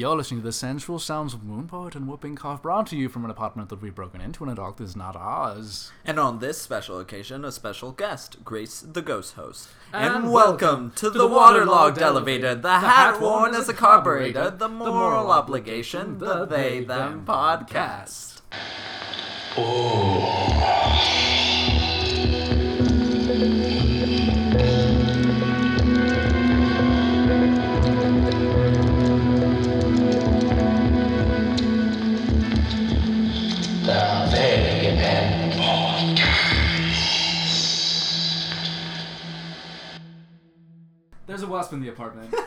You're listening to the sensual sounds of Moon Poet and Whooping Cough brought to you from an apartment that we've broken into in a dock that is not ours. And on this special occasion, a special guest, Grace the Ghost Host. And And, welcome welcome to to, the the waterlogged waterlogged elevator, the hat worn as a carburetor, the moral obligation, the they them podcast. The wasp in the apartment.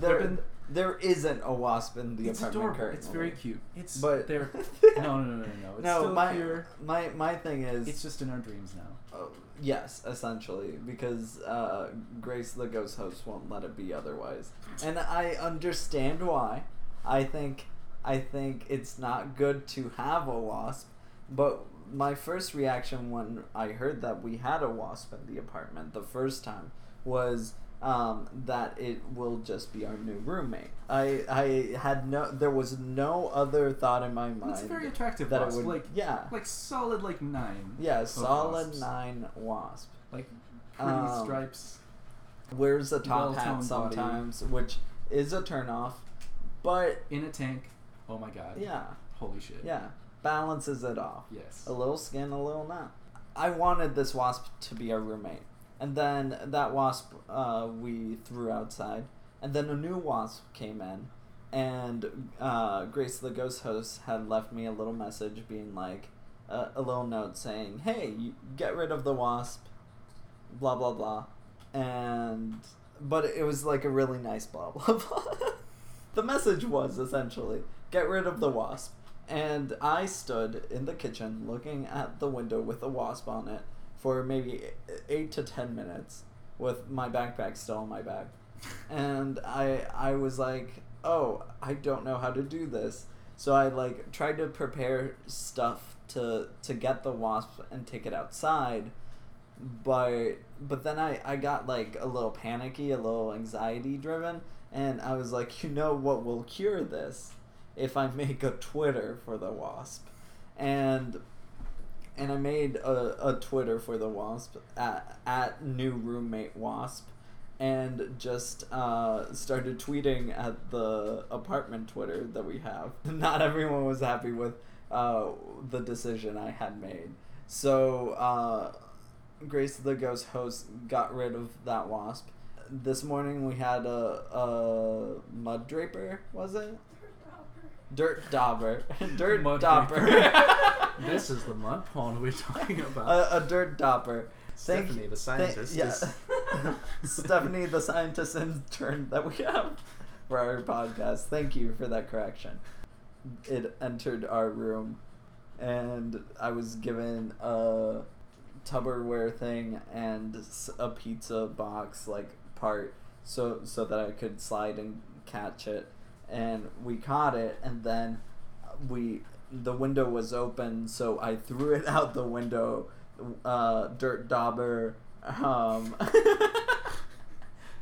There, been- there isn't a wasp in the it's apartment adorable. currently. It's very cute. It's But- they're no no no no no. It's no, still my here. my my thing is It's just in our dreams now. uh, yes, essentially because uh, Grace the ghost host won't let it be otherwise, and I understand why. I think I think it's not good to have a wasp, but my first reaction when I heard that we had a wasp in the apartment the first time was um, that it will just be our new roommate. I I had no there was no other thought in my mind. It's very attractive that it wasp. would- like yeah. like solid like nine. yeah, solid wasps. nine wasp. Like pretty Um, stripes. Wears a top hat Well-toned body. sometimes, which is a turnoff, but In a tank. Oh my god. yeah, Holy shit. yeah, balances it off. Yes. A little skin, a little not. I wanted this wasp to be our roommate, and then that wasp uh, we threw outside, and then a new wasp came in, and uh, Grace the ghost host had left me a little message being like, uh, a little note saying, "Hey, get rid of the wasp," blah blah blah, and but it was like a really nice blah blah blah. the message was essentially, "Get rid of the wasp." And I stood in the kitchen looking at the window with a wasp on it for maybe eight to ten minutes with my backpack still in my bag. And I I was like, oh, I don't know how to do this. So I like tried to prepare stuff to to get the wasp and take it outside. But but then I, I got like a little panicky, a little anxiety driven, and I was like, you know what will cure this? if I make a Twitter for the Wasp, and and I made a, a Twitter for the Wasp at at new roommate Wasp, and just uh, started tweeting at the apartment Twitter that we have. Not everyone was happy with uh, the decision I had made, so uh, Grace the Ghost host got rid of that Wasp. This morning we had a, a mud draper, was it? Dirt dauber. dirt Mud dauber. draper. this is the mud pond we're talking about. a, a dirt dopper. Thank- Stephanie, the thank- scientist, yeah. Stephanie, the scientist intern that we have for our podcast. Thank you for that correction. It entered our room, and I was given a Tupperware thing and a pizza box like part, so so that I could slide and catch it. And we caught it, and then we the window was open, so I threw it out the window. Uh, dirt dauber, um,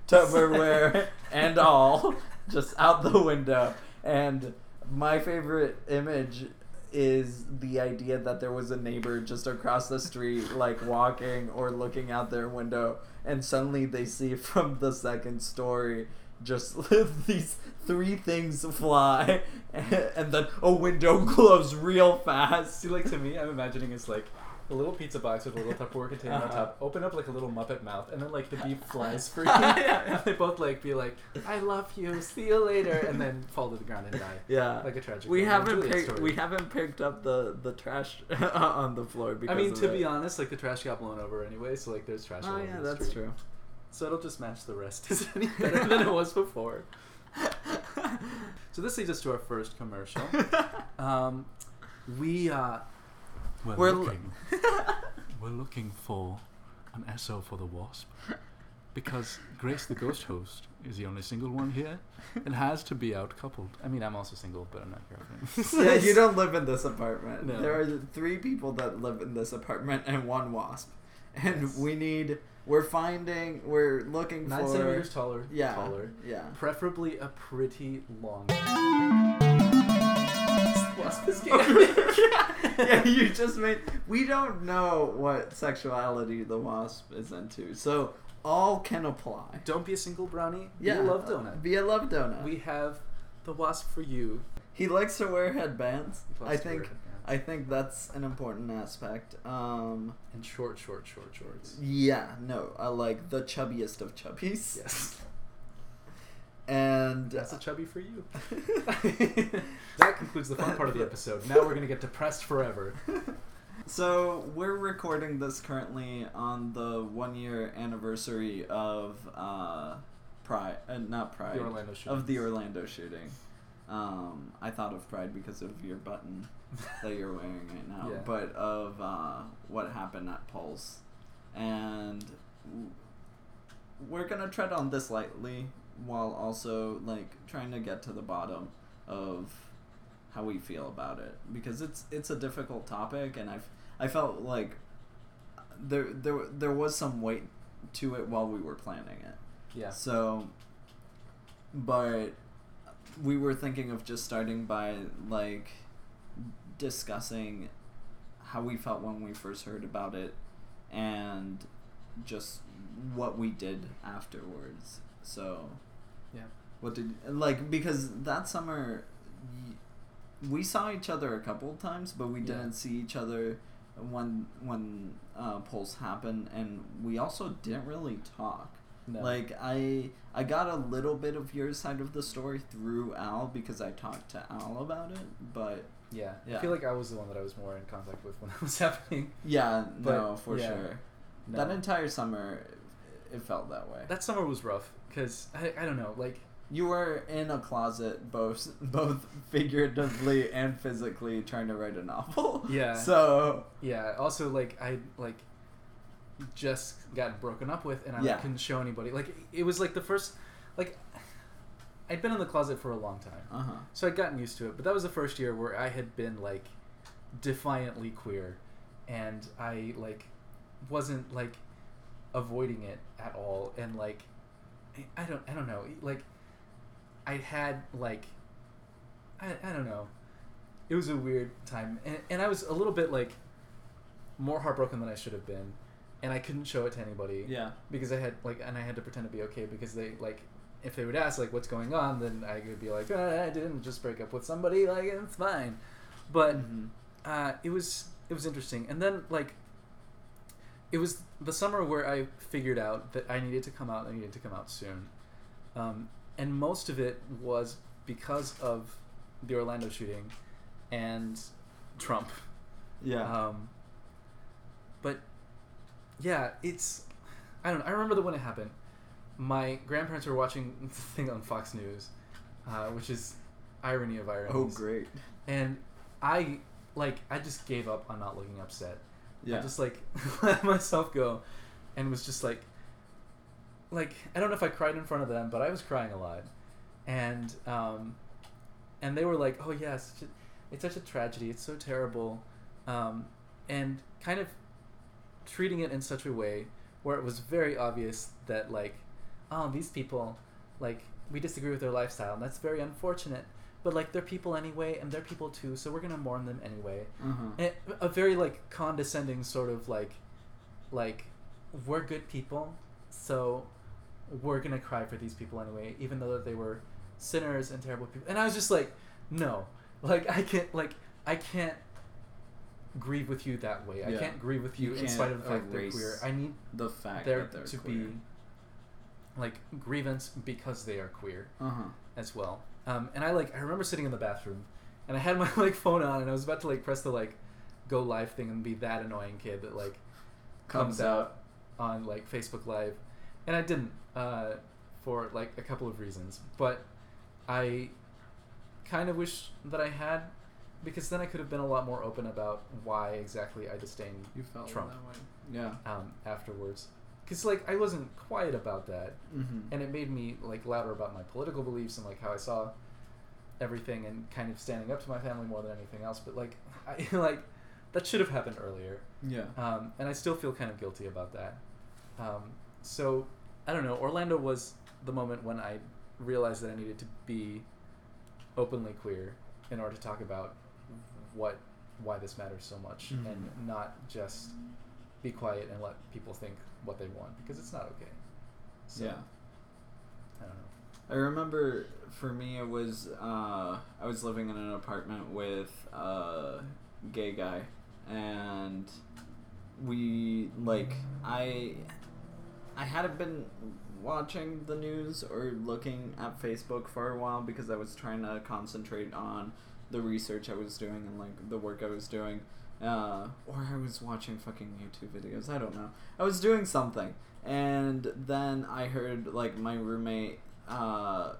Tupperware and all, just out the window. And my favorite image is the idea that there was a neighbor just across the street, like walking or looking out their window, and suddenly they see from the second story just these three things fly, and then a window close real fast. See, like to me, I'm imagining it's like a little pizza box with a little Tupperware container on Uh-huh. top. Open up like a little Muppet mouth, and then like the bee flies free. Yeah. and they both like be like, "I love you, see you later," and then fall to the ground and die. Yeah, Like a tragic We haven't picked. story. We haven't picked up the the trash on the floor Because I mean, to it. be honest, like the trash got blown over anyway, so like there's trash. Oh yeah, that's true. So it'll just match the rest. Is any better than it was before? So this leads us to our first commercial. Um, we uh, we're, We're looking. we're looking for an SO for the Wasp because Grace, the ghost host, is the only single one here and has to be out coupled. I mean, I'm also single, but I'm not girlfriend. yeah, you don't live in this apartment. No. There are three people that live in this apartment and one wasp, and Yes. we need We're finding. We're looking Nine for. centimeters taller. Yeah. Taller. Yeah. Preferably a pretty long. Wasp is yeah, you just made. We don't know what sexuality the wasp is into, so all can apply. Don't be a single brownie. Yeah, Be a love donut. Be a love donut. we have the wasp for you. he likes to wear headbands. He I loves to wear think. I think that's an important aspect. Um, And short, short, short shorts. yeah, no, I like the chubbiest of chubbies. Yes. And That's a chubby for you. that concludes the fun part of the episode. Now we're gonna get depressed forever. So we're recording this currently on the one year anniversary of uh, Pride, uh, not Pride, The Orlando of the Orlando shooting. Um, I thought of Pride because of your button that you're wearing right now, Yeah. but of uh, what happened at Pulse, and we're gonna tread on this lightly while also like trying to get to the bottom of how we feel about it because it's it's a difficult topic and I've I felt like there there there was some weight to it while we were planning it. Yeah. So but we were thinking of just starting by like discussing how we felt when we first heard about it and just what we did afterwards. So Yeah. what did like because that summer we saw each other a couple of times, but we Yeah. didn't see each other when when uh, Pulse happened, and we also didn't really talk. No. Like I I got a little bit of your side of the story through Al because I talked to Al about it, but Yeah. I feel like I was the one that I was more in contact with when it was happening. yeah, But, no, for yeah. sure. No. That entire summer, it felt that way. That summer was rough because I, I don't know like You were in a closet, both both figuratively and physically, trying to write a novel. Yeah. So yeah also like I like just got broken up with and I Yeah. couldn't show anybody like it was like the first like I'd been in the closet for a long time uh huh. so I'd gotten used to it but that was the first year where I had been like defiantly queer and I like wasn't like avoiding it at all and like I- I don't I don't know like I had like I, I don't know it was a weird time and, and I was a little bit like more heartbroken than I should have been and I couldn't show it to anybody Yeah. because I had like and I had to pretend to be okay because they like if they would ask like what's going on then I would be like "Ah, I didn't just break up with somebody like it's fine but Mhm. uh, it was it was interesting and then like it was the summer where I figured out that I needed to come out I needed to come out soon um, and most of it was because of the Orlando shooting and Trump Yeah. um, yeah, it's I don't know. I remember that when it happened. My grandparents were watching the thing on Fox News, uh, which is irony of ironies. oh, great. And I like I just gave up on not looking upset. Yeah. I just like let myself go, and was just like, like I don't know if I cried in front of them, but I was crying a lot, and um, and they were like, oh yeah, it's such a, it's such a tragedy, it's so terrible, um, and kind of treating it in such a way where it was very obvious that like, oh these people, like we disagree with their lifestyle, and that's very unfortunate. But like they're people anyway, and they're people too, so we're gonna mourn them anyway. Mm-hmm. And a very like condescending sort of like like we're good people so we're gonna cry for these people anyway even though they were sinners and terrible people. And i was just like no. Like i can't like i can't grieve with you that way i can't grieve with You you, in spite of the fact they're queer i need the fact there to queer. be like grievance because they are queer Uh-huh. as well. Um, and I like I remember sitting in the bathroom and I had my like phone on and I was about to like press the like go live thing and be that annoying kid that like comes, Comes out on like Facebook Live, and I didn't uh, for like a couple of reasons. But I kind of wish that I had because then I could have been a lot more open about why exactly I disdain You felt Trump that way. Yeah. um, afterwards. Because like I wasn't quiet about that, Mm-hmm. and it made me like louder about my political beliefs and like how I saw everything and kind of standing up to my family more than anything else. But like I like that should have happened earlier, yeah. um, and I still feel kind of guilty about that. Um, so I don't know. Orlando was the moment when I realized that I needed to be openly queer in order to talk about what why this matters so much Mhm. and not just be quiet and let people think what they want because it's not okay. So, yeah. I don't know. I remember for me it was uh, I was living in an apartment with a gay guy and we like I I hadn't been watching the news or looking at Facebook for a while because I was trying to concentrate on the research I was doing and like the work I was doing. Uh, or I was watching fucking YouTube videos. I don't know. I was doing something, and then I heard like my roommate uh,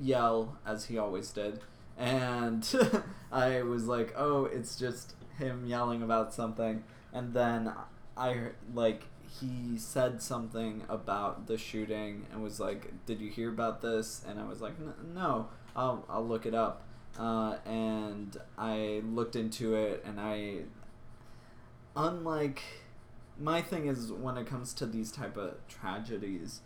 yell as he always did, and I was like, "Oh, it's just him yelling about something." And then I like he said something about the shooting and was like, "Did you hear about this?" And I was like, "N- "No, I'll I'll look it up." Uh, and I looked into it, and I, unlike, my thing is when it comes to these type of tragedies,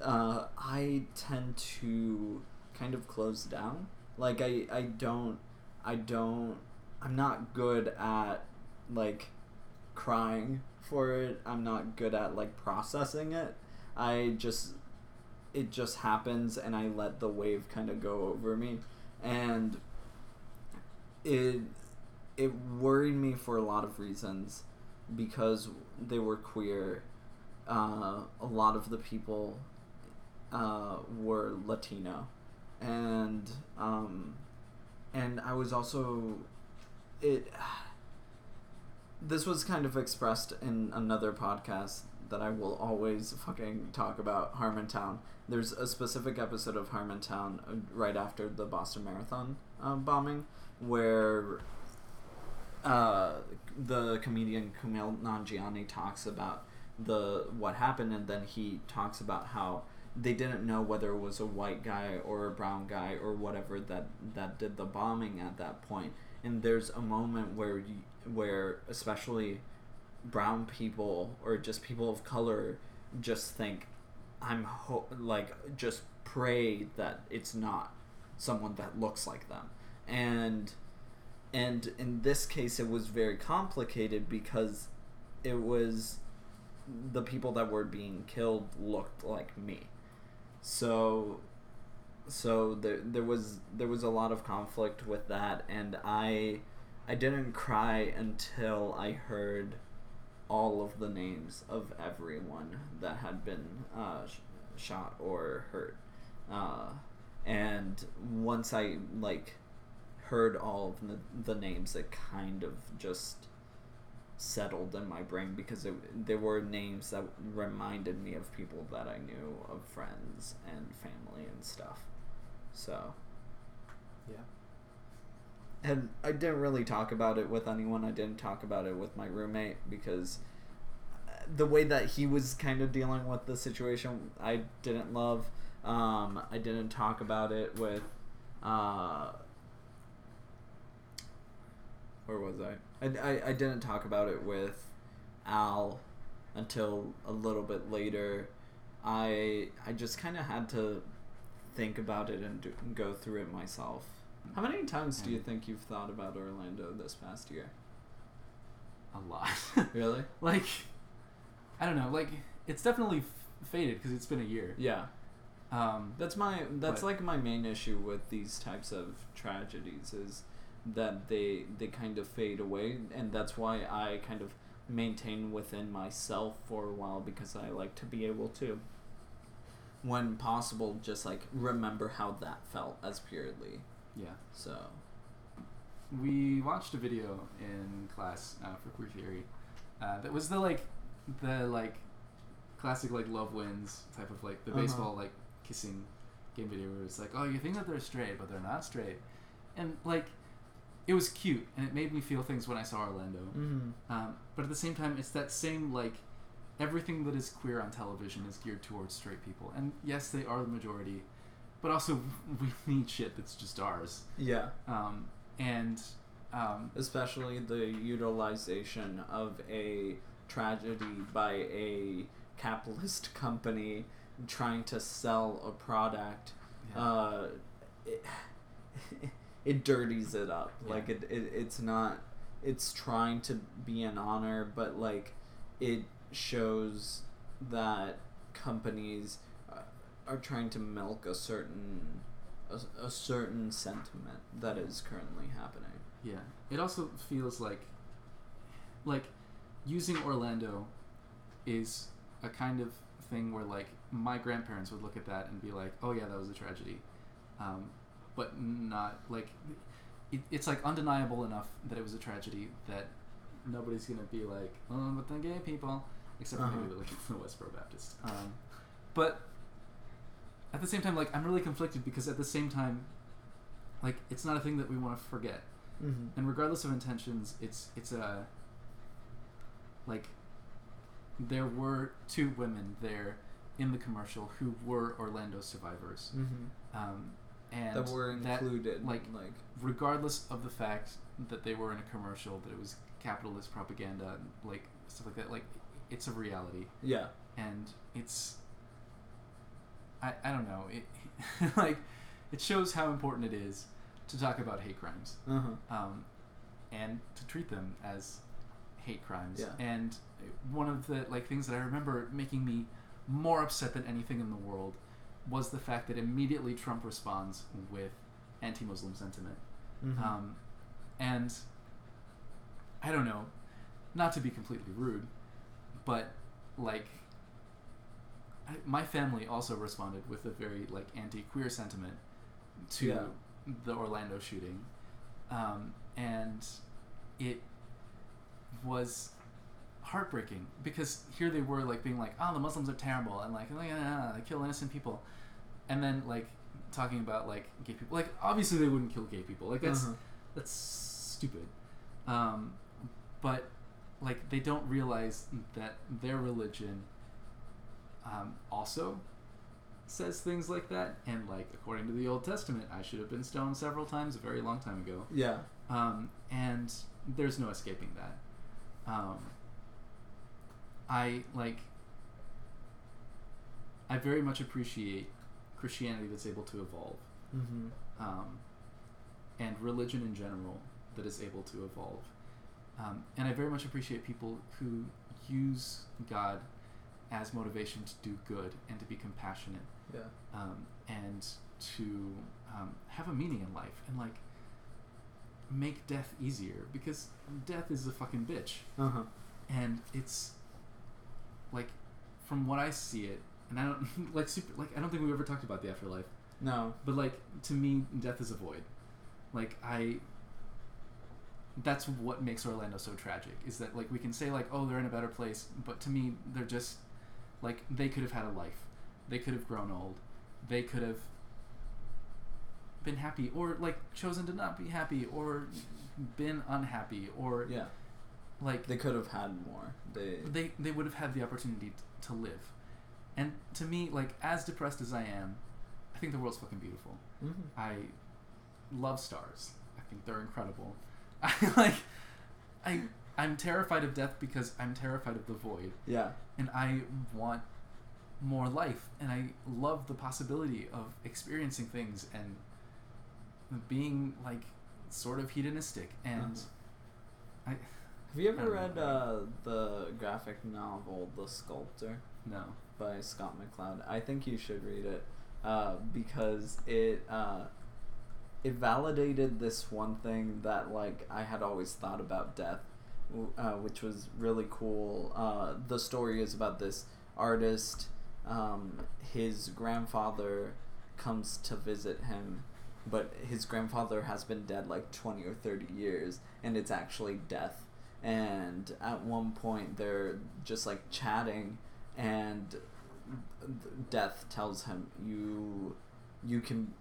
uh, I tend to kind of close down. Like I, I don't, I don't, I'm not good at like crying for it. I'm not good at like processing it. I just, it just happens, and I let the wave kind of go over me, and it, it worried me for a lot of reasons, because they were queer. Uh, a lot of the people uh, were Latino, and um, and I was also it. This was kind of expressed in another podcast that I will always fucking talk about Harmontown. There's a specific episode of Harmontown uh, right after the Boston Marathon uh, bombing where uh, the comedian Kumail Nanjiani talks about the what happened, and then he talks about how they didn't know whether it was a white guy or a brown guy or whatever that that did the bombing at that point. And there's a moment where you, where especially brown people or just people of color just think I'm ho- like just pray that it's not someone that looks like them. And and in this case it was very complicated because it was the people that were being killed looked like me. So so there there was there was a lot of conflict with that and i i didn't cry until i heard all of the names of everyone that had been uh, sh- shot or hurt. Uh, and once i like heard all of the, the names it kind of just settled in my brain because it, there were names that reminded me of people that I knew, of friends and family and stuff. So, Yeah. and I didn't really talk about it with anyone. I didn't talk about it with my roommate because uh, the way that he was kind of dealing with the situation, I didn't love. Um, I didn't talk about it with. Uh, where was I? I, I? I didn't talk about it with Al until a little bit later. I I just kind of had to think about it and do, go through it myself. How many times do you think you've thought about Orlando this past year? A lot. Really? like, I don't know. Like, it's definitely f- faded because it's been a year. Yeah. Um, That's my that's But- like my main issue with these types of tragedies is that they they kind of fade away and that's why I kind of maintain within myself for a while because I like to be able to when possible just like remember how that felt as purely yeah. so we watched a video in class uh, for queer theory uh, that was the like the like classic like love wins type of like the Uh-huh. baseball like kissing game video where it's like oh you think that they're straight but they're not straight and like it was cute and it made me feel things when i saw orlando. Mm-hmm. um, but at the same time it's that same like everything that is queer on television is geared towards straight people. And yes they are the majority but also we need shit that's just ours. Yeah. Um, and um, especially the utilization of a tragedy by a capitalist company trying to sell a product, Yeah. uh, it, it dirties it up. Yeah. Like it, it, it's not. It's trying to be an honor, but like it shows that companies uh, are trying to milk a certain a, a certain sentiment that is currently happening. Yeah. It also feels like like using Orlando is a kind of thing where like my grandparents would look at that and be like, "Oh yeah, that was a tragedy," um, but not like it, it's like undeniable enough that it was a tragedy that nobody's gonna be like, "Oh, but the gay people," except Uh-huh. maybe like the Westboro Baptist. Um, but at the same time, like I'm really conflicted because at the same time, like it's not a thing that we want to forget Mm-hmm. and regardless of intentions it's it's a like there were two women there in the commercial who were orlando survivors Mm-hmm. um, and That were that, included, like like regardless of the fact that they were in a commercial that it was capitalist propaganda and like stuff like that like it's a reality yeah, and it's I, I don't know it like it shows how important it is to talk about hate crimes uh-huh. um, and to treat them as hate crimes. Yeah. And one of the like things that I remember making me more upset than anything in the world was the fact that immediately Trump responds with anti-Muslim sentiment. Mhm. Um, and I don't know, not to be completely rude, but like I, my family also responded with a very like anti-queer sentiment to Yeah. the Orlando shooting, um, and it was heartbreaking because here they were like being like, oh, the Muslims are terrible and like, oh, they kill innocent people, and then like talking about like gay people. Like obviously they wouldn't kill gay people. Like that's Uh-huh. that's stupid. Um, but like they don't realize that their religion um, also says things like that, and like according to the Old Testament, I should have been stoned several times a very long time ago. yeah, Um, and there's no escaping that. Um, I like. I very much appreciate Christianity that's able to evolve, mm-hmm. um, and religion in general that is able to evolve. Um, and I very much appreciate people who use God as motivation to do good and to be compassionate yeah, um, and to um, have a meaning in life and like make death easier because death is a fucking bitch uh-huh. and it's like from what I see it and I don't like super like I don't think we ever talked about the afterlife. No, but like to me death is a void. Like I that's what makes Orlando so tragic is that like we can say like oh they're in a better place but to me they're just like they could have had a life. They could have grown old. They could have been happy or like chosen to not be happy or been unhappy or yeah, like they could have had more. They, they they would have had the opportunity t- to live. And to me like as depressed as i am i think the world's fucking beautiful. Mhm. i love stars. I think they're incredible. I like i i'm terrified of death because i'm terrified of the void. Yeah, and i want more life. And i love the possibility of experiencing things and being like sort of hedonistic. And i Have you ever read uh, the graphic novel The Sculptor no by Scott McCloud? I think you should read it uh, because it uh, it validated this one thing that like I had always thought about death, uh, which was really cool. Uh, the story is about this artist. Um, his grandfather comes to visit him, but his grandfather has been dead like twenty or thirty years, and it's actually death. And at one point, they're just like chatting, and death tells him, "You, you can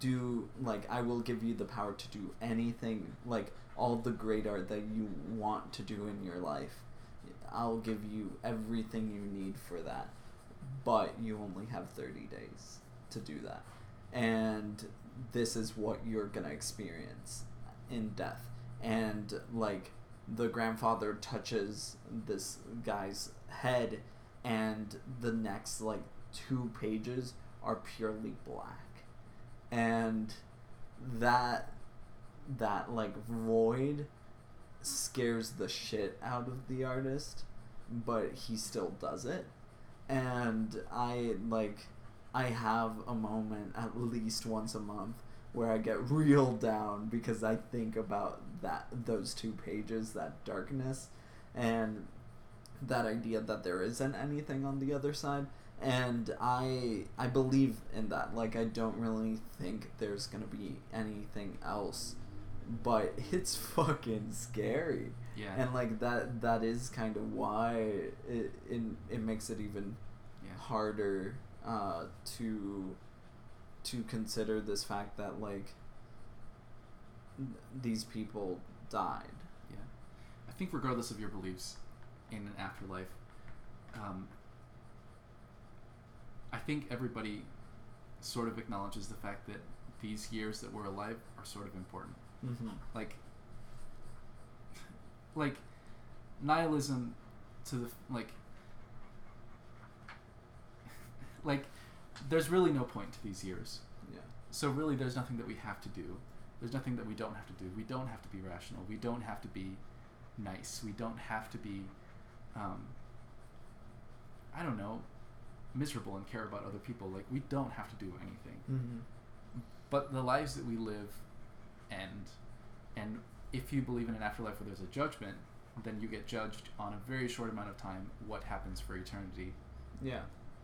do like I will give you the power to do anything, like all the great art that you want to do in your life. I'll give you everything you need for that, but you only have thirty days to do that, and this is what you're gonna experience in death." And like the grandfather touches this guy's head and the next like two pages are purely black, and that that like void scares the shit out of the artist, but he still does it. And I like I have a moment at least once a month where I get real down because I think about that those two pages, that darkness and that idea that there isn't anything on the other side and I I believe in that. Like I don't really think there's to be anything else but it's fucking scary Yeah. and like that that is kind of why it it, it makes it even yeah. harder uh, to to consider this fact that like these people died Yeah. I think regardless of your beliefs in an afterlife, um, I think everybody sort of acknowledges the fact that these years that we're alive are sort of important. mm-hmm. Like, like nihilism to the like, like there's really no point to these years. yeah So really, there's nothing that we have to do. There's nothing that we don't have to do. We don't have to be rational. We don't have to be nice. We don't have to be, um, I don't know, miserable and care about other people. Like we don't have to do anything. mm-hmm. But the lives that we live end, and if you believe in an afterlife where there's a judgment, then you get judged on a very short amount of time what happens for eternity yeah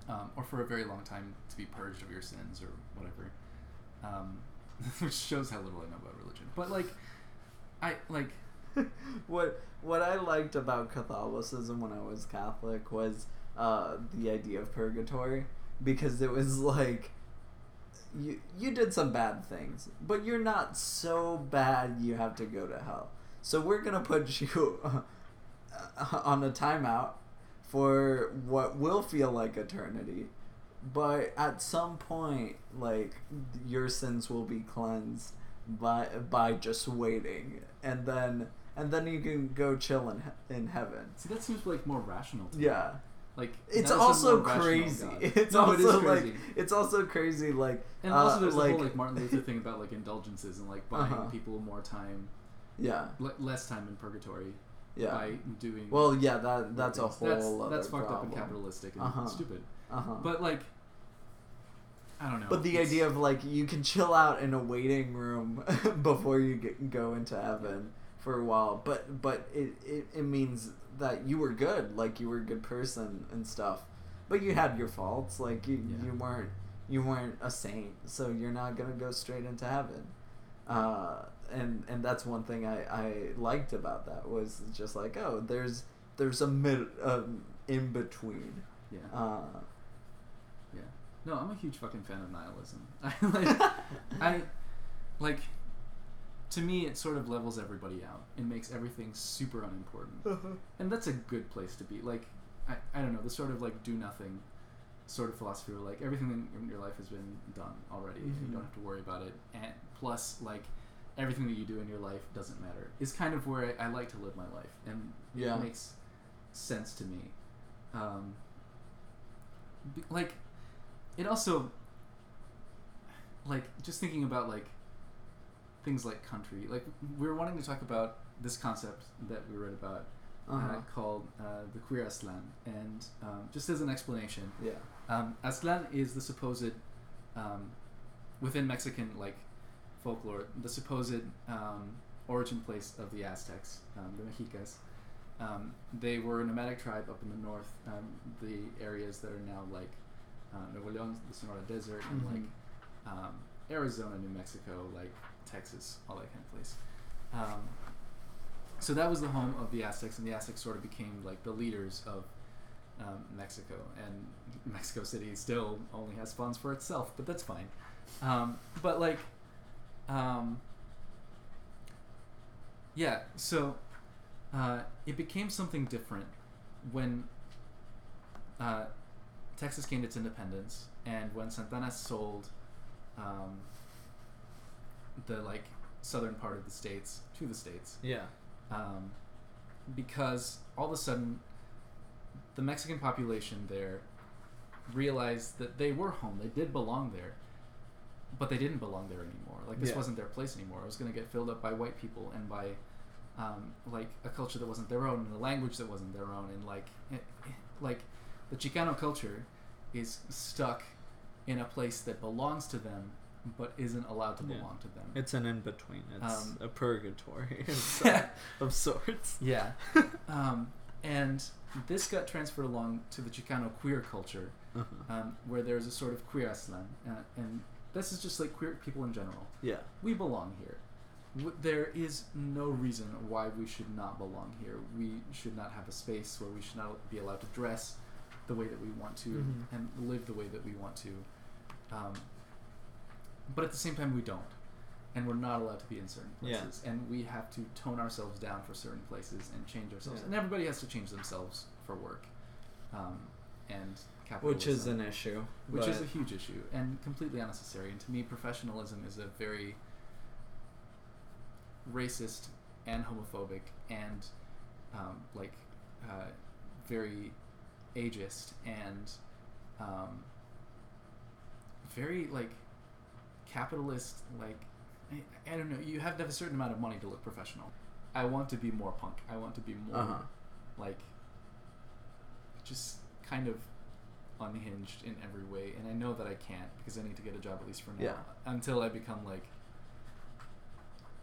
um, or for a very long time to be purged of your sins or whatever. Um, which shows how little I know about religion. But like, I like what what I liked about Catholicism when I was Catholic was uh, the idea of purgatory because it was like you you did some bad things, but you're not so bad you have to go to hell. So we're gonna put you on a timeout for what will feel like eternity, but at some point, like your sins will be cleansed by by just waiting, and then and then you can go chill in in heaven. see that seems like more rational. To me. Yeah. like It's that is a also crazy. It's No, it also like crazy. it's also crazy like And uh, also, there's like, the whole like Martin Luther thing about like indulgences and like buying Uh-huh. people more time, yeah le- less time in purgatory yeah by doing. well yeah that that's a whole That's, other that's fucked up and capitalistic and Uh-huh. stupid. uh-huh. But like, I don't know. But the It's- idea of like you can chill out in a waiting room before you get, go into heaven for a while, but but it, it it means that you were good, like you were a good person and stuff, but you had your faults, like you Yeah. you weren't you weren't a saint, so you're not gonna go straight into heaven. Uh, and and that's one thing I, I liked about that was just like oh there's there's a mid um, in between. yeah. Uh, Yeah. No, I'm a huge fucking fan of nihilism. I like, I like to me it sort of levels everybody out and makes everything super unimportant. And that's a good place to be. Like I, I don't know, the sort of like do nothing sort of philosophy where like everything in, your life has been done already and you don't have to worry about it. And plus like everything that you do in your life doesn't matter. Is kind of where I, I like to live my life and Yeah. it makes sense to me. Um, like it also like just thinking about like things like country like we were wanting to talk about this concept that we read about uh uh-huh. called uh, the queer Aztlán and um, just as an explanation Yeah. um, Aztlán is the supposed um, within mexican like folklore the supposed um, origin place of the aztecs um, the mexicas um, they were a nomadic tribe up in the north um, the areas that are now like uh, Nuevo León, the Sonora Desert, and Mhm. like um, Arizona, New Mexico, like Texas, all that kind of place. Um, so that was the home of the Aztecs, and the Aztecs sort of became like the leaders of um, Mexico. And Mexico City still only has funds for itself, but that's fine. Um, but like, um, yeah, so uh, it became something different when uh, Texas gained its independence, and when Santa Anna sold um, the like southern part of the states to the states, Yeah. um, because all of a sudden the Mexican population there realized that they were home. They did belong there, but they didn't belong there anymore. Like this Yeah. wasn't their place anymore. It was going to get filled up by white people and by um, like a culture that wasn't their own and a language that wasn't their own and like eh, eh, like the Chicano culture is stuck in a place that belongs to them but isn't allowed to Yeah. belong to them. It's an in between. It's Um, a purgatory of- sorts. Yeah. um, and this got transferred along to the Chicano queer culture, Uh-huh. um, where there's a sort of queer Aztlán. Uh, and this is just like queer people in general. Yeah. We belong here. W- There is no reason why we should not belong here. We should not have a space where we should not be allowed to dress the way that we want to Mhm. and live the way that we want to. Um, but at the same time, we don't. And we're not allowed to be in certain Yeah. places. And we have to tone ourselves down for certain places and change ourselves. Yeah. And everybody has to change themselves for work. Um, and capitalism. Which is an issue. Which is a huge issue and completely unnecessary. And to me, professionalism is a very racist and homophobic and um, like uh, very ageist and um, very like capitalist. Like I, I don't know. You have to have a certain amount of money to look professional. I want to be more punk. I want to be more Uh-huh. like just kind of unhinged in every way and i know that i can't because i need to get a job at least for now Yeah. until i become like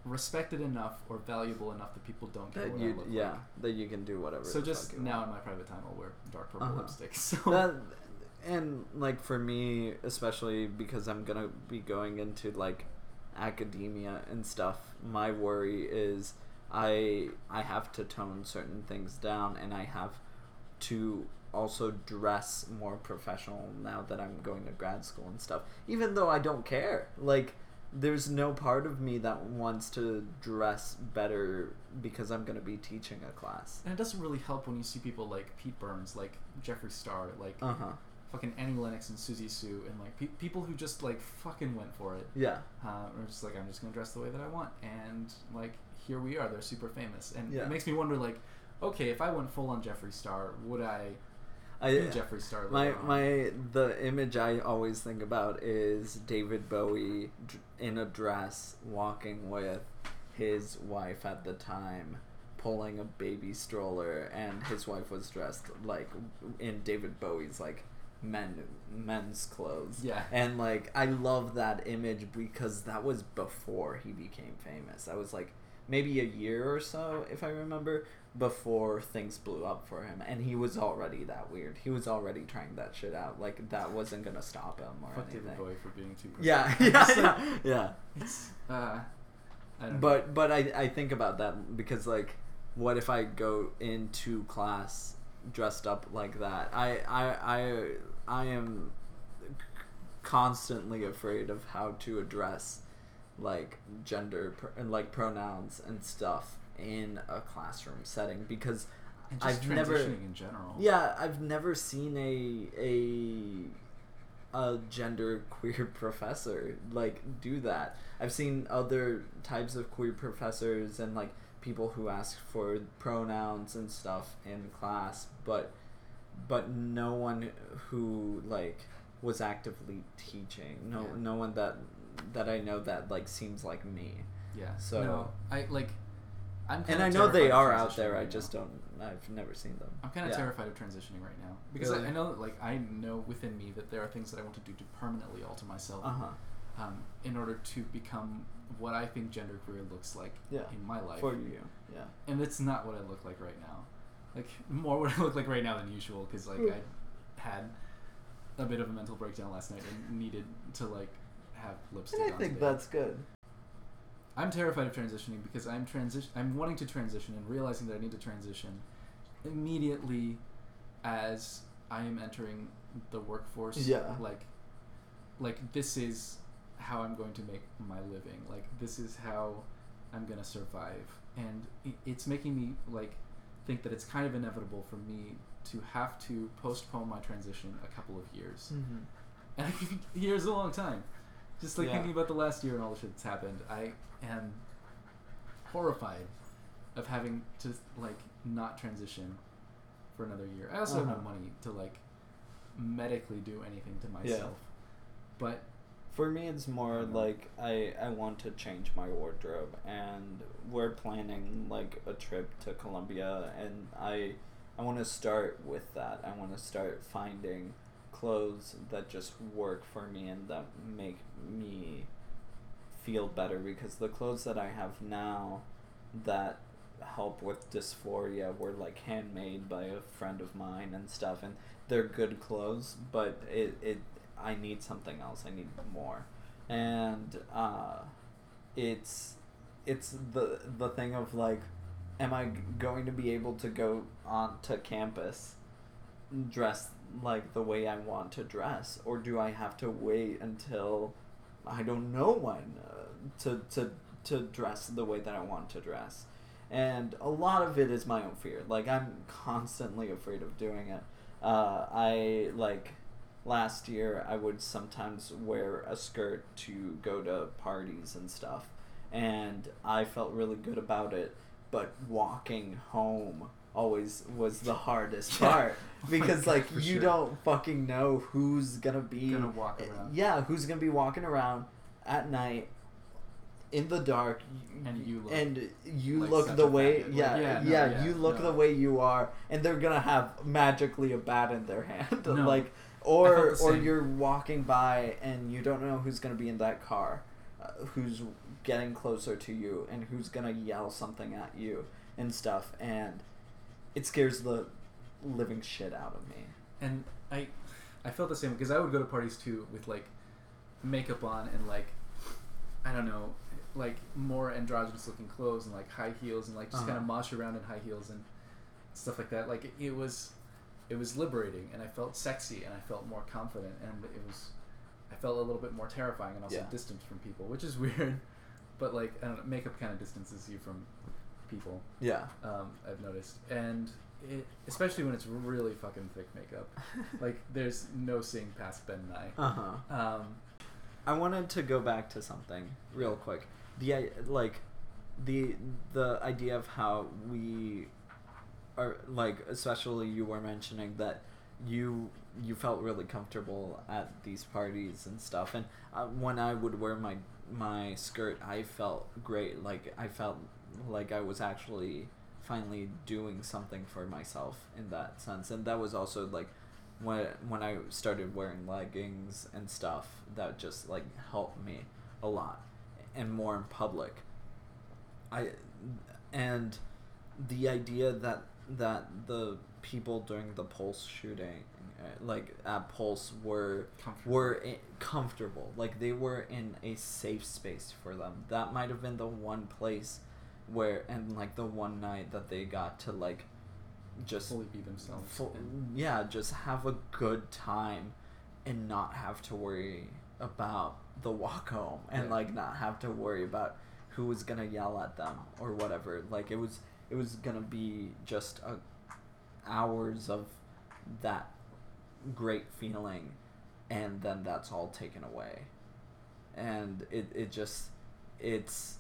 respected enough or valuable enough that people don't care That what you, i look yeah, like that you can do whatever. so just now in my private time i'll wear dark purple Uh-huh. lipstick so that and like for me especially because i'm gonna be going into like academia and stuff my worry is i i have to tone certain things down and i have to also dress more professional now that i'm going to grad school and stuff even though i don't care like there's no part of me that wants to dress better because i'm going to be teaching a class. And it doesn't really help when you see people like pete burns like jeffree star like uh-huh. fucking annie lennox and Siouxsie Sioux and like pe- people who just like fucking went for it. Yeah. Uh, or just like I'm just gonna dress the way that I want, and like here we are, they're super famous, and Yeah. it makes me wonder like, okay, if I went full on Jeffree Star, would I I, be Jeffree Star? My my the image I always think about is David Bowie in a dress walking with his wife at the time pulling a baby stroller and his wife was dressed like in David Bowie's like men men's clothes. Yeah. And like I love that image because that was before he became famous. That was like maybe a year or so if I remember before things blew up for him and he was already that weird. He was already trying that shit out. Like that wasn't going to stop him or Fuck anything. David Bowie for being too. Yeah, yeah, yeah, yeah. It's uh, I don't know. But but I I think about that because like what if I go into class dressed up like that? I I I I am constantly afraid of how to address like gender pr- and like pronouns and stuff in a classroom setting because I've never- in general. yeah, I've never seen a a a gender queer professor like do that. I've seen other types of queer professors and like people who ask for pronouns and stuff in class, but but no one who like was actively teaching. No Yeah. no one that that I know that like seems like me. Yeah. So- no, I like. I'm And I know they are out there. I just now. don't. I've never seen them. I'm kind of Yeah. terrified of transitioning right now because Really? I, I know that like I know within me that there are things that I want to do to permanently alter myself. Uh huh. um, in order to become what I think gender queer looks like Yeah. in my life. For you, yeah. And it's not what I look like right now. Like more what I look like right now than usual because like. I had a bit of a mental breakdown last night and needed to like have lipstick And I on think today. that's good. I'm terrified of transitioning because I'm transition. I'm wanting to transition and realizing that I need to transition immediately as I am entering the workforce. Yeah. Like, like this is how I'm going to make my living. Like this is how I'm gonna survive, and it's making me like think that it's kind of inevitable for me to have to postpone my transition a couple of years. Mm-hmm. And I think a year is a long time. Just like Yeah. thinking about the last year and all the shit that's happened, I am horrified of having to like not transition for another year. I also have Uh-huh. no money to like medically do anything to myself. Yeah. But For me, it's more like I I want to change my wardrobe, and we're planning like a trip to Colombia, and I I want to start with that. I want to start finding clothes that just work for me and that make me feel better because the clothes that I have now that help with dysphoria were like handmade by a friend of mine and stuff and they're good clothes but it, it I need something else. I need more. And uh it's it's the the thing of like am I going to be able to go on to campus dressed like the way I want to dress or do I have to wait until I don't know when uh, to to to dress the way that I want to dress. And a lot of it is my own fear. Like I'm constantly afraid of doing it. Uh, I like last year I would sometimes wear a skirt to go to parties and stuff, and I felt really good about it. But walking home always was the hardest Yeah. part Oh because God, like you sure. don't fucking know who's gonna be Gonna walk around. Yeah, who's gonna be walking around at night in the dark And you look and you like look the way. Like, yeah yeah, yeah, no, yeah, you look no. the way you are and they're gonna have magically a bat in their hand No. like or or you're walking by and you don't know who's gonna be in that car uh, who's getting closer to you and who's gonna yell something at you and stuff and it scares the living shit out of me and I I felt the same because I would go to parties too with like makeup on and like I don't know like more androgynous looking clothes and like high heels and like just kind Uh-huh. of mosh around in high heels and stuff like that like it, it was it was liberating and I felt sexy and I felt more confident and it was I felt a little bit more terrifying and also Yeah. distant from people which is weird but like I don't know makeup kind of distances you from people yeah. um, I've noticed, and it, especially when it's really fucking thick makeup, like there's no seeing past Ben Nye. uh-huh. Um, I wanted to go back to something real quick. The like the the idea of how we are like especially you were mentioning that you you felt really comfortable at these parties and stuff. And uh, when I would wear my my skirt I felt great. Like I felt like I was actually finally doing something for myself in that sense. And that was also like when when I started wearing leggings and stuff that just like helped me a lot and more in public. I and the idea that that the people during the Pulse shooting uh, like at Pulse were Comfortable. were comfortable. Like they were in a safe space for them. That might have been the one place where and like the one night that they got to like just fully be themselves. Full, yeah, just have a good time and not have to worry about the walk home and Yeah. like not have to worry about who was gonna yell at them or whatever. Like it was it was gonna be just a, hours of that great feeling and then that's all taken away. And it, it just it's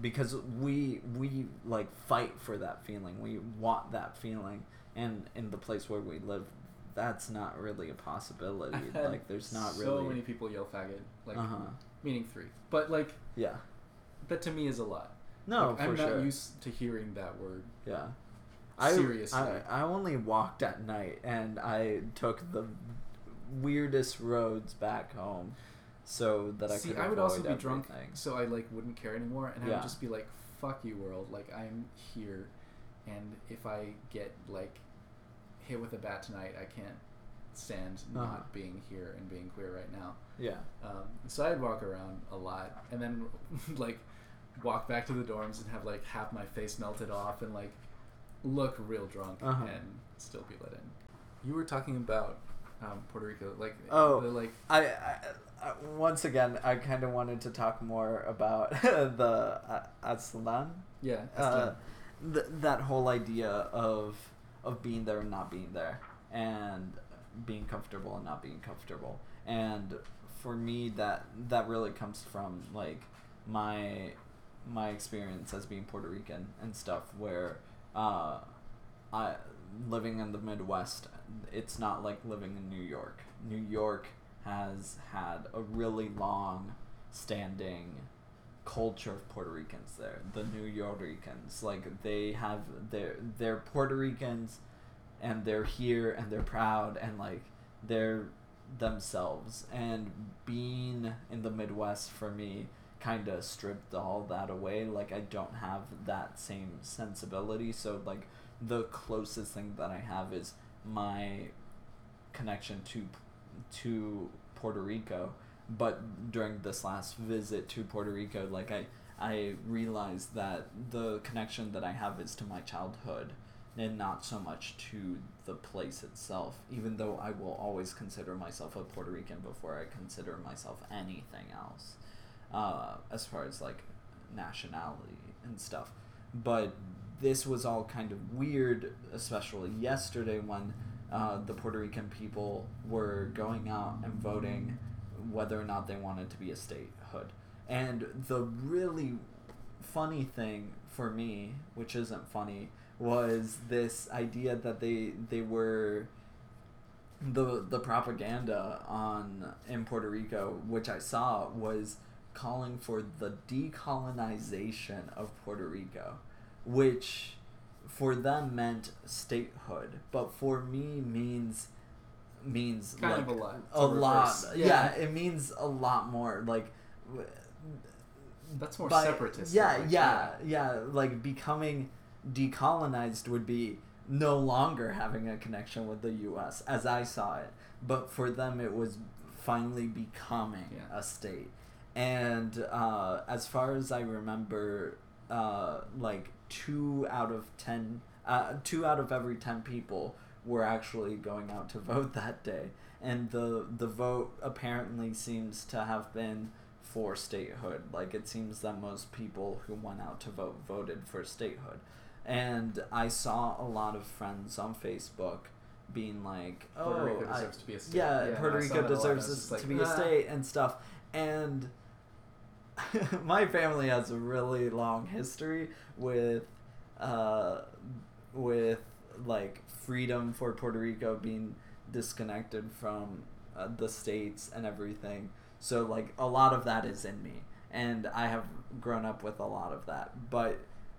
because we we like fight for that feeling. We want that feeling, and in the place where we live, that's not really a possibility. Like there's not so really. many people yell faggot, like Uh-huh. meaning three, but like Yeah. that to me is a lot. No, Like, for I'm sure. not used to hearing that word. Yeah. I, Seriously. I, I only walked at night and I took the weirdest roads back home so that I See, could I would also be drunk, so I like wouldn't care anymore, and I would just be like, "Fuck you, world! Like I'm here, and if I get like hit with a bat tonight, I can't stand Uh-huh. not being here and being queer right now." Yeah. Um, so I'd walk around a lot, and then like walk back to the dorms and have like half my face melted off and like look real drunk Uh-huh. and still be let in. You were talking about um, Puerto Rico, like Oh. the, like I, I once again I kind of wanted to talk more about the uh, Aztlán. yeah, Uh, th- that whole idea of of being there and not being there, and being comfortable and not being comfortable. And for me, that that really comes from like my my experience as being Puerto Rican and stuff, where uh, I living in the Midwest, it's not like living in New York. New York has had a really long standing culture of Puerto Ricans there. The New Yorkers, like they have their they're Puerto Ricans and they're here and they're proud and like they're themselves. And being in the Midwest for me kind of stripped all that away. Like I don't have that same sensibility. So like the closest thing that I have is my connection to to Puerto Rico but during this last visit to Puerto Rico like I I realized that the connection that I have is to my childhood and not so much to the place itself even though I will always consider myself a Puerto Rican before I consider myself anything else uh, as far as like nationality and stuff. But this was all kind of weird especially yesterday when uh, the Puerto Rican people were going out and voting whether or not they wanted to be a statehood. And the really funny thing for me, which isn't funny, was this idea that they they were the the propaganda on in Puerto Rico, which I saw was calling for the decolonization of Puerto Rico, which for them meant statehood, but for me means means Kind like of a lot. a lot. reverse. Yeah. it means a lot more. Like, That's more by- separatist. Yeah, like, yeah, yeah. Like becoming decolonized would be no longer having a connection with the U.S. as I saw it, but for them it was finally becoming Yeah. a state. And uh, as far as I remember, uh, like two out of ten, uh, two out of every ten people were actually going out to vote that day, and the the vote apparently seems to have been for statehood. Like it seems that most people who went out to vote voted for statehood, and I saw a lot of friends on Facebook being like, "Oh, Puerto Rico I- deserves to be a state. yeah, Yeah, Puerto Rico that a lot. deserves I this like, to be a "Ah." state and stuff." And my family has a really long history with, uh, with like freedom for Puerto Rico being disconnected from uh, the states and everything. So like a lot of that is in me, and I have grown up with a lot of that. But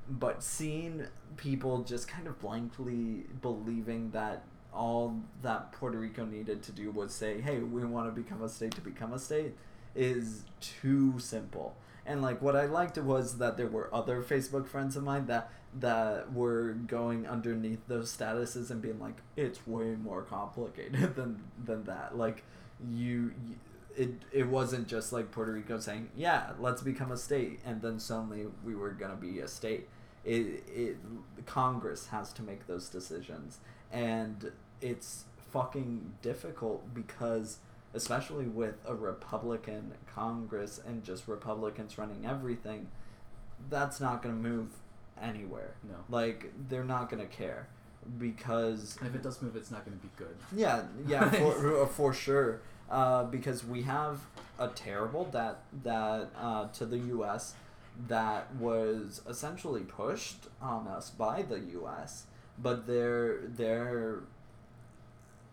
but seeing people just kind of blankly believing that all that Puerto Rico needed to do was say, "Hey, we want to become a state to become a state," is too simple. And like what I liked was that there were other Facebook friends of mine that that were going underneath those statuses and being like, "It's way more complicated than than that." Like you, you it it wasn't just like Puerto Rico saying, "Yeah, let's become a state," and then suddenly we were gonna be a state. It it Congress has to make those decisions, and it's fucking difficult because especially with a Republican Congress and just Republicans running everything, that's not gonna move anywhere. No. Like they're not gonna care because And if it does move, it's not going to be good. yeah, yeah, for, for sure. Uh, because we have a terrible debt that uh, to the U.S. that was essentially pushed on us by the U.S. But they're they're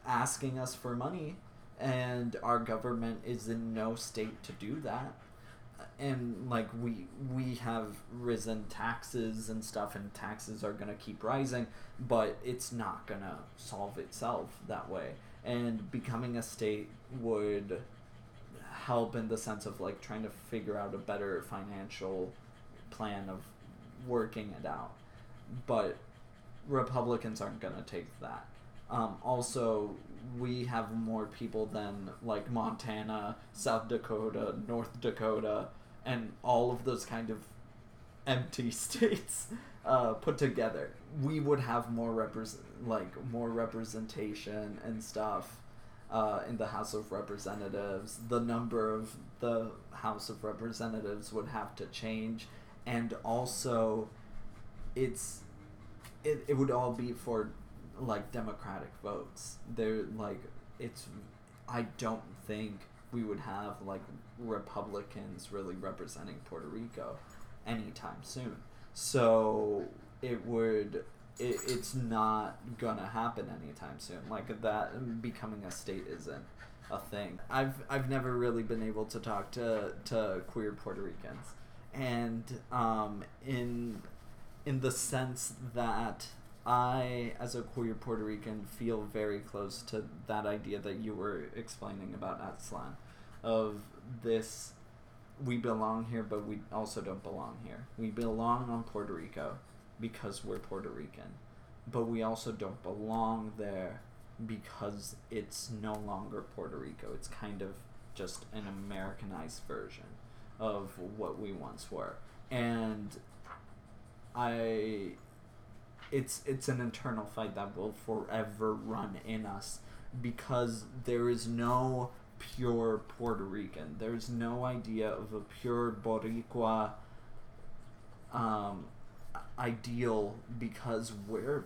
asking us for money, and our government is in no state to do that. And like we we have risen taxes and stuff, and taxes are gonna keep rising, but it's not gonna solve itself that way. And becoming a state would help in the sense of like trying to figure out a better financial plan of working it out. But Republicans aren't gonna take that. Um, also, we have more people than like Montana, South Dakota, North Dakota, and all of those kind of empty states uh, put together. We would have more represent like more representation and stuff uh, in the House of Representatives. The number of the House of Representatives would have to change, and also, it's it, it would all be for like democratic votes they're like it's i don't think we would have like republicans really representing puerto rico anytime soon so it would it, it's not gonna happen anytime soon. Like that becoming a state isn't a thing. I've I've never really been able to talk to to queer Puerto Ricans, and um, in in the sense that I, as a queer Puerto Rican, feel very close to that idea that you were explaining about Aztlán, of this. We belong here, but we also don't belong here. We belong on Puerto Rico because we're Puerto Rican, but we also don't belong there because it's no longer Puerto Rico. It's kind of just an Americanized version of what we once were. And I it's it's an internal fight that will forever run in us because there is no pure Puerto Rican. There's no idea of a pure Boricua um, ideal because we're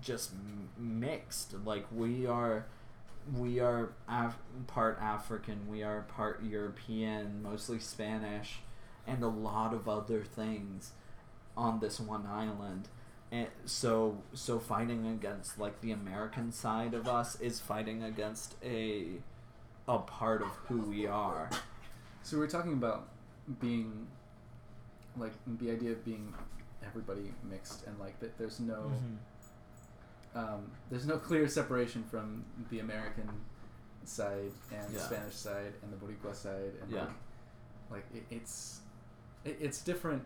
just mixed. Like we are, we are Af- part African, we are part European, mostly Spanish, and a lot of other things on this one island. And so, so fighting against like the American side of us is fighting against a a part of who we are. So we're talking about being like the idea of being everybody mixed and like that there's no um, there's no clear separation from the American side and the Spanish side and the Boricua side and Yeah. like, like it, it's it, it's different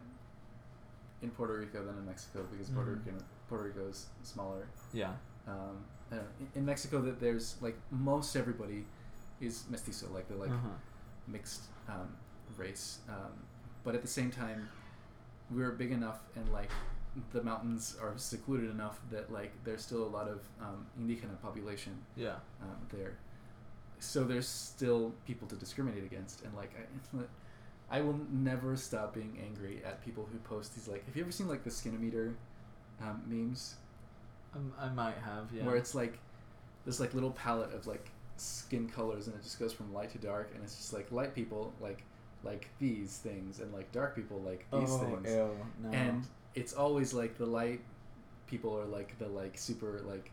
in Puerto Rico than in Mexico because Puerto Mhm. Rico Puerto Rico is smaller. Yeah. Um, know, in, in Mexico that there's like most everybody is mestizo like they're like uh-huh. mixed um, race, um, but at the same time, we're big enough and like the mountains are secluded enough that like there's still a lot of um, indigena population Yeah. um, there. So there's still people to discriminate against, and like I, I will never stop being angry at people who post these like. Have you ever seen like the Skinometer um, memes Um, I might have. Yeah. where it's like this like little palette of like skin colors and it just goes from light to dark and it's just like light people like like these things and like dark people like these oh, things ew, no. and it's always like the light people are like the like super like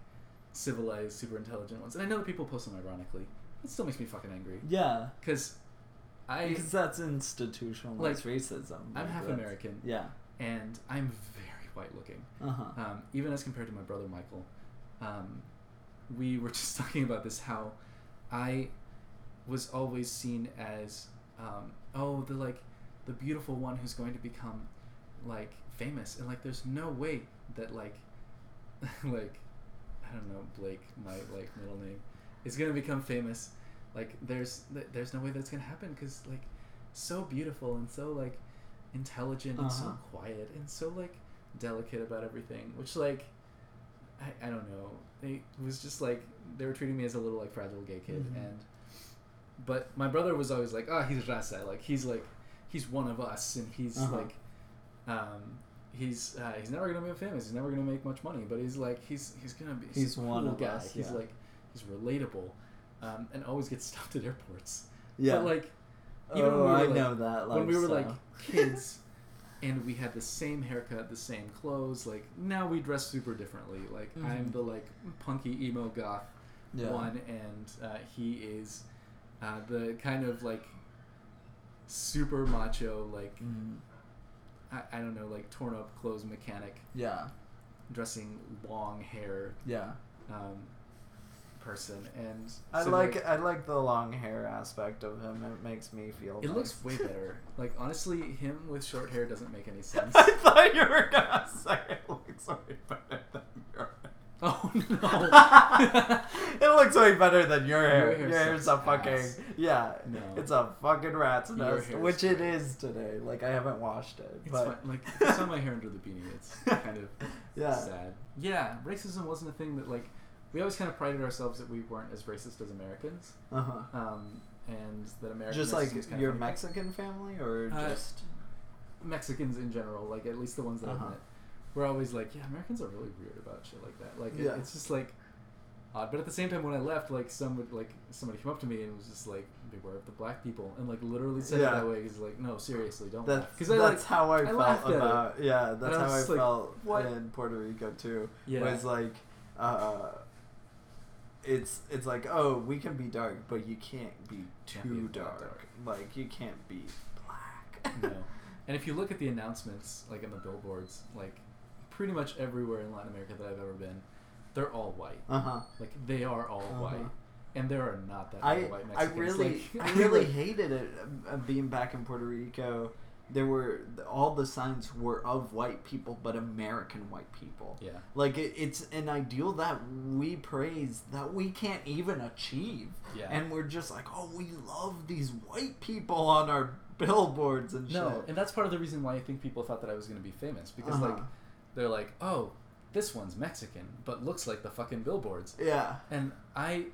civilized super intelligent ones and i know that people post them ironically it still makes me fucking angry yeah, because i because that's institutionalized racism. i'm like half that's- american Yeah. and i'm very white looking Uh huh. um, even as compared to my brother Michael. Um, we were just talking about this how I was always seen as um, oh the like the beautiful one who's going to become like famous and like there's no way that like like I don't know Blake my like middle name is gonna become famous like there's there's no way that's gonna happen because like so beautiful and so like intelligent and so Uh-huh. quiet and so like delicate about everything which like I, I don't know it was just like they were treating me as a little like fragile gay kid Mhm. and but my brother was always like oh he's Raza. like he's like he's one of us and he's Uh-huh. like um he's uh, he's never gonna be famous he's never gonna make much money but he's like he's he's gonna be He's a one cool of guy us, he's yeah. like he's relatable um, and always get stopped at airports Yeah. but like even oh, when we were, I like- know that. when we were like kids and we had the same haircut the same clothes like now we dress super differently like i'm Mhm. the like punky emo goth yeah. one and uh, he is uh, the kind of like super macho like Mhm. I, I don't know like torn up clothes mechanic Yeah. dressing long hair Yeah. um, person and I so, like I like the long hair aspect of him. It makes me feel. it nice. looks way better like honestly him with short hair doesn't make any sense I thought you were gonna say it looks way better than your oh no it looks way better than your hair. Your hair hair's a sucks fucking ass. yeah. No. It's a fucking rat's Your nest, hair's which it great. is today. Like I haven't washed it, It's but fine. Like if you saw my hair under the beanie, it's kind of yeah. sad. Yeah, racism wasn't a thing that like we always kind of prided ourselves that we weren't as racist as Americans, Uh huh. um, and that Americans Just like kind your. Mexican family, or Uh, just Mexicans in general, like at least the ones that Uh-huh. I've met, we're always like, yeah, Americans are really weird about shit like that. Like it- it's just like odd. But at the same time, when I left, like some would, like somebody came up to me and was just like, "Beware of the black people," and like literally said Yeah. it that way. He's like, "No, seriously, don't." That's, Because I that's like, how I, I felt about yeah. That's I how I like, felt what? in Puerto Rico too. yeah, Was like, uh, it's it's like oh we can be dark, but you can't be too Can't be dark. dark. Like you can't be black. no. And if you look at the announcements, like in the billboards, like pretty much everywhere in Latin America that I've ever been, they're all white. Uh huh. Like they are all Uh-huh. white, and there are not that I many white I Mexicans. really like, I really hated it uh, being back in Puerto Rico. There were all the signs were of white people, but American white people. yeah, Like it, it's an ideal that we praise that we can't even achieve, yeah. and we're just like, oh, we love these white people on our billboards and shit. no, shit. and that's part of the reason why I think people thought that I was going to be famous because Uh-huh. like they're like, oh, this one's Mexican, but looks like the fucking billboards, yeah, and I,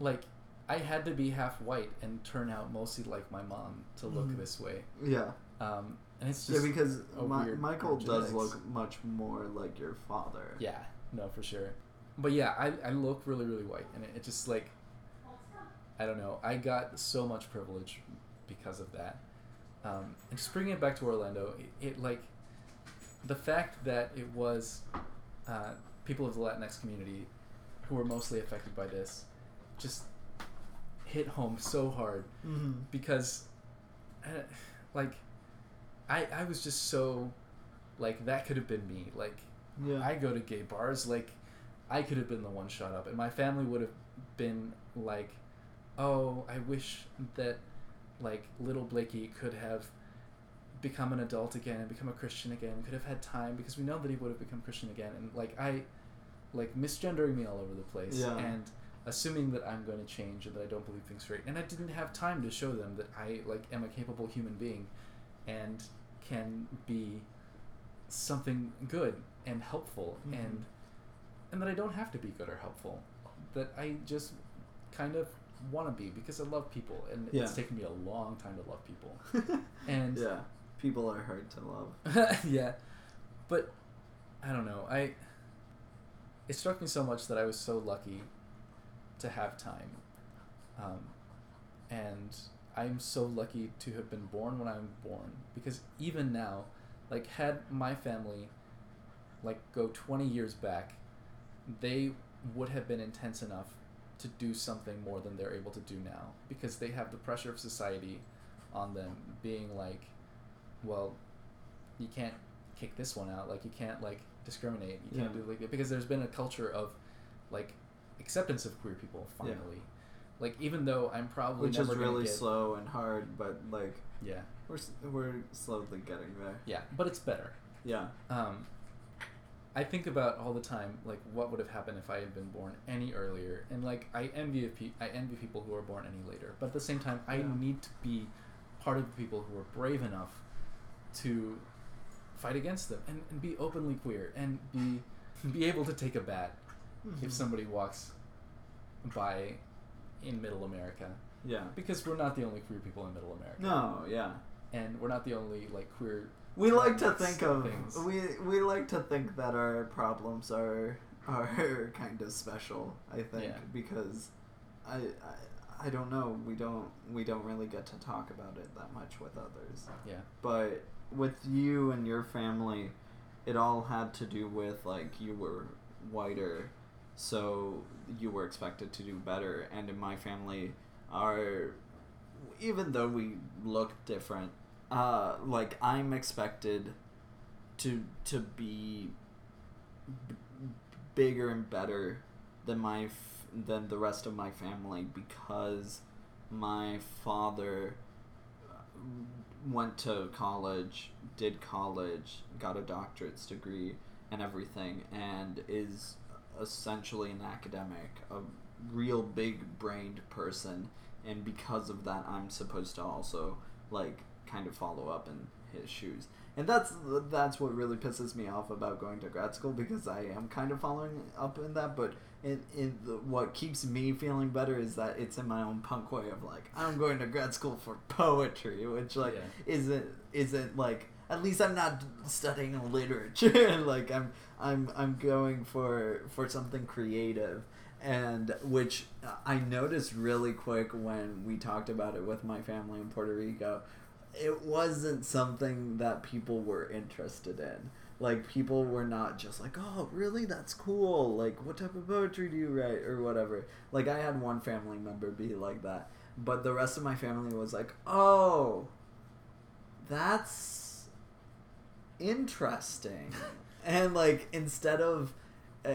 like, I had to be half white and turn out mostly like my mom to look Mhm. this way. yeah, Um, and it's yeah. just Because a Mi- weird Michael does genetics. look much more like your father. Yeah, no, for sure. But yeah, I, I look really, really white, and it, it just like, I don't know. I got so much privilege because of that. Um, and just bringing it back to Orlando, it, it like, the fact that it was uh, people of the Latinx community who were mostly affected by this, just hit home so hard Mm-hmm. because, uh, like, I I was just so, like that could have been me. Like Yeah. I go to gay bars, like I could have been the one shot up, and my family would have been like, "Oh, I wish that like little Blakey could have become an adult again and become a Christian again, could have had time because we know that he would have become Christian again." And like I, like misgendering me all over the place, Yeah. and assuming that I'm going to change and that I don't believe things straight, and I didn't have time to show them that I like am a capable human being, and can be something good and helpful Mhm. and and that I don't have to be good or helpful that I just kind of want to be because I love people and Yeah. it's taken me a long time to love people and yeah, people are hard to love. yeah but I don't know I it struck me so much that I was so lucky to have time um, and I'm so lucky to have been born when I'm born. Because even now like had my family like go 20 years back they would have been intense enough to do something more than they're able to do now. Because they have the pressure of society on them being like well you can't kick this one out. Like you can't like discriminate. You can't do like that. because there's been a culture of like acceptance of queer people Yeah. finally like even though i'm probably Which is really get, slow and hard, but like yeah we're we're slowly getting there. yeah but it's better Yeah. um, I think about all the time, like what would have happened if I had been born any earlier, and like I envy of pe- I envy people who are born any later. But at the same time, I Yeah. need to be part of the people who are brave enough to fight against them and, and be openly queer and be be able to take a bat Mhm. if somebody walks by in Middle America Yeah. because we're not the only queer people in Middle America, No. Yeah. and we're not the only like queer We like to think of things. we we like to think that our problems are are kind of special. I think Yeah. because I, I I don't know. We don't we don't really get to talk about it that much with others. yeah But with you and your family, it all had to do with like you were whiter, so you were expected to do better. And in my family, our even though we look different, uh, like I'm expected to to be b- bigger and better than my f- than the rest of my family because my father went to college, did college, got a doctorate's degree and everything, and is essentially an academic, a real big brained person, and because of that, I'm supposed to also like kind of follow up in his shoes. And that's that's what really pisses me off about going to grad school because I am kind of following up in that, but in, in the, what keeps me feeling better is that it's in my own punk way of like I'm going to grad school for poetry, which like Yeah. isn't isn't like at least I'm not studying literature. like I'm I'm I'm going for for something creative, and which I noticed really quick when we talked about it with my family in Puerto Rico. It wasn't something that people were interested in. Like people were not just like, "Oh, really? That's cool." Like, what type of poetry do you write or whatever. Like I had one family member be like that, but the rest of my family was like, "Oh, that's interesting." and like instead of uh,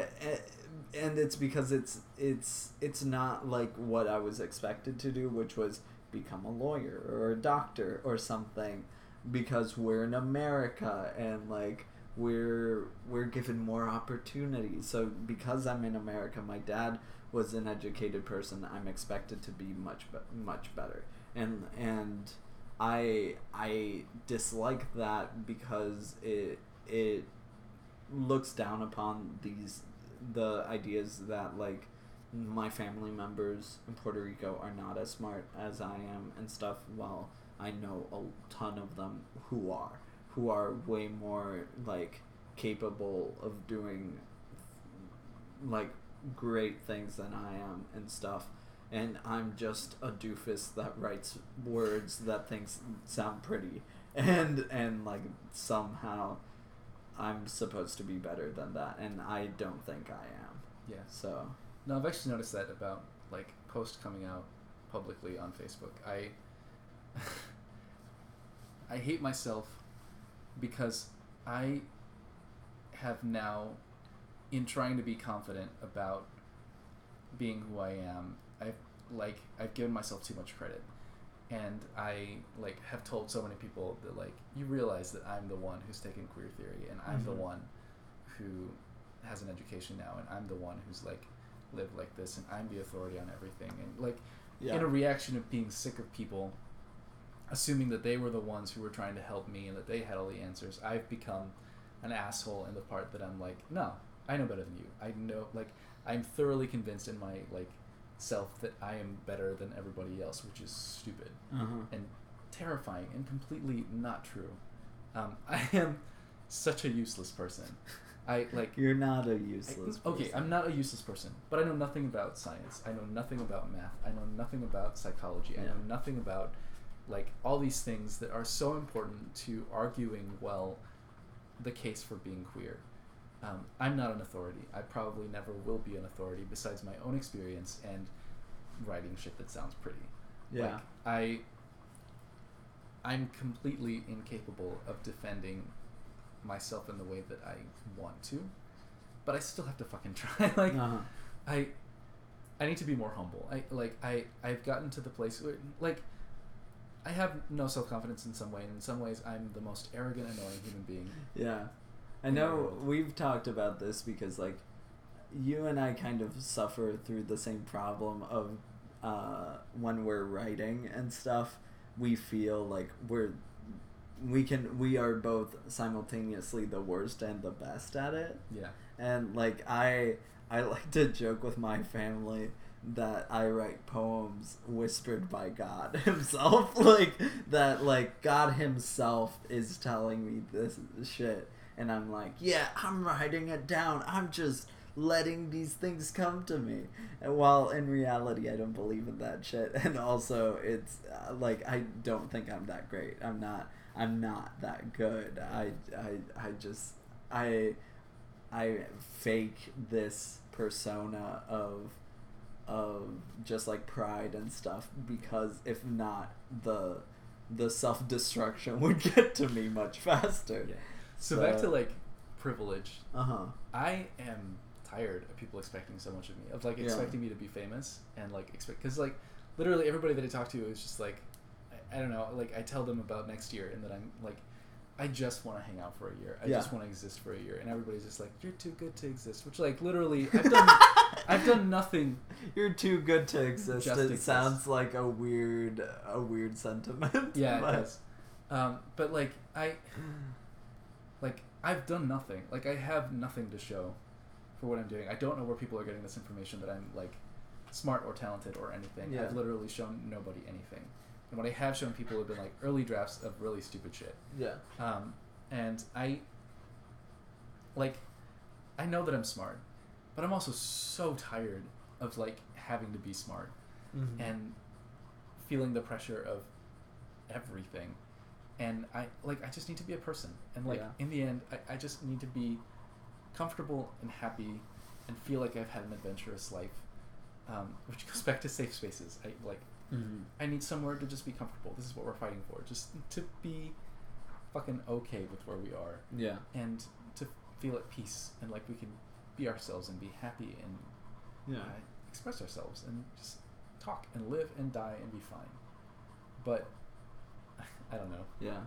and it's because it's it's it's not like what I was expected to do, which was become a lawyer or a doctor or something, because we're in America and like we're we're given more opportunities. So because I'm in America, my dad was an educated person. I'm expected to be much much better, and and I I dislike that because it it looks down upon these the ideas that like my family members in Puerto Rico are not as smart as I am and stuff while I know a ton of them who are who are way more like capable of doing like great things than I am and stuff and I'm just a doofus that writes words that thinks sound pretty and and like somehow I'm supposed to be better than that, and I don't think I am. Yeah. So No, I've actually noticed that about like posts coming out publicly on Facebook. I I hate myself because I have now in trying to be confident about being who I am, I've like I've given myself too much credit. And I like have told so many people that like you realize that I'm the one who's taken queer theory and I'm Mhm. the one who has an education now and I'm the one who's like lived like this and I'm the authority on everything and like yeah, in a reaction of being sick of people assuming that they were the ones who were trying to help me and that they had all the answers i've become an asshole in the part that i'm like no i know better than you i know like i'm thoroughly convinced in my like self that i am better than everybody else which is stupid uh-huh. and terrifying and completely not true um, i am such a useless person i like you're not a useless. okay, person. I'm not a useless person, but I know nothing about science. I know nothing about math. I know nothing about psychology. I know nothing about like all these things that are so important to arguing well the case for being queer. Um, I'm not an authority. I probably never will be an authority besides my own experience and writing shit that sounds pretty. Yeah. Like I I'm completely incapable of defending myself in the way that I want to, but I still have to fucking try. like uh-huh. I I need to be more humble. I like I I've gotten to the place where like I have no self confidence in some way, and in some ways I'm the most arrogant, annoying human being. Yeah. I know we've talked about this because like you and I kind of suffer through the same problem of uh, when we're writing and stuff, we feel like we're we can we are both simultaneously the worst and the best at it. Yeah. And like I I like to joke with my family that I write poems whispered by God himself like that like God himself is telling me this shit and I'm like yeah I'm writing it down. I'm just letting these things come to me. And while in reality I don't believe in that shit. And also it's uh, like I don't think I'm that great. I'm not I'm not that good. I I I just I I fake this persona of of just like pride and stuff because if not the the self destruction would get to me much faster. Yeah. So, back to like privilege. Uh huh. I am tired of people expecting so much of me, of like Yeah. expecting me to be famous and like expect because like literally everybody that I talk to is just like I, I don't know, like I tell them about next year and that I'm like I just want to hang out for a year. I Yeah. just want to exist for a year, and everybody's just like, "You're too good to exist," which like literally I've done I've done nothing. You're too good to exist. Just it exist. sounds like a weird a weird sentiment. Yeah, it but- does. Um, but like I I've done nothing. Like I have nothing to show for what I'm doing. I don't know where people are getting this information that I'm like smart or talented or anything. Yeah. I've literally shown nobody anything. And what I have shown people have been like early drafts of really stupid shit. Yeah. Um, and I like I know that I'm smart, but I'm also so tired of like having to be smart Mhm. and feeling the pressure of everything and i like i just need to be a person. And like Yeah. in the end I, I just need to be comfortable and happy and feel like i've had an adventurous life um, which goes back to safe spaces. I like Mhm. i need somewhere to just be comfortable. This is what we're fighting for. Just to be fucking okay with where we are. Yeah. And to feel at peace and like we can be ourselves and be happy and yeah. uh, express ourselves and just talk and live and die and be fine. But I don't know. Yeah,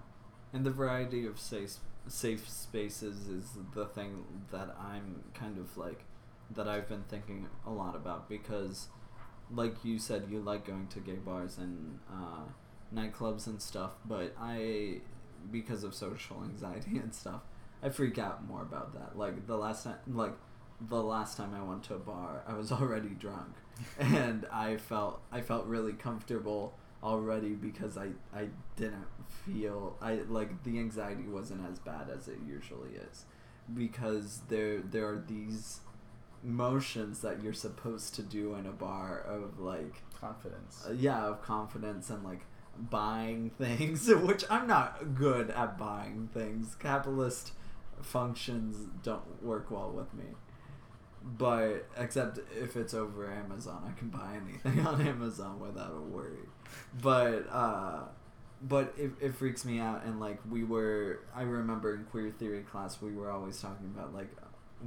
and the variety of safe safe spaces is the thing that I'm kind of like that I've been thinking a lot about because, like you said, you like going to gay bars and uh, nightclubs and stuff, but I, because of social anxiety and stuff, I freak out more about that. Like the last time, like the last time I went to a bar, I was already drunk, and I felt I felt really comfortable already because I I didn't feel I like the anxiety wasn't as bad as it usually is. Because there there are these motions that you're supposed to do in a bar of like Confidence. uh, yeah of confidence and like buying things which i'm not good at buying things. Capitalist functions don't work well with me. But except if it's over amazon i can buy anything on amazon without a worry but uh but it, it freaks me out and like we were i remember in queer theory class we were always talking about like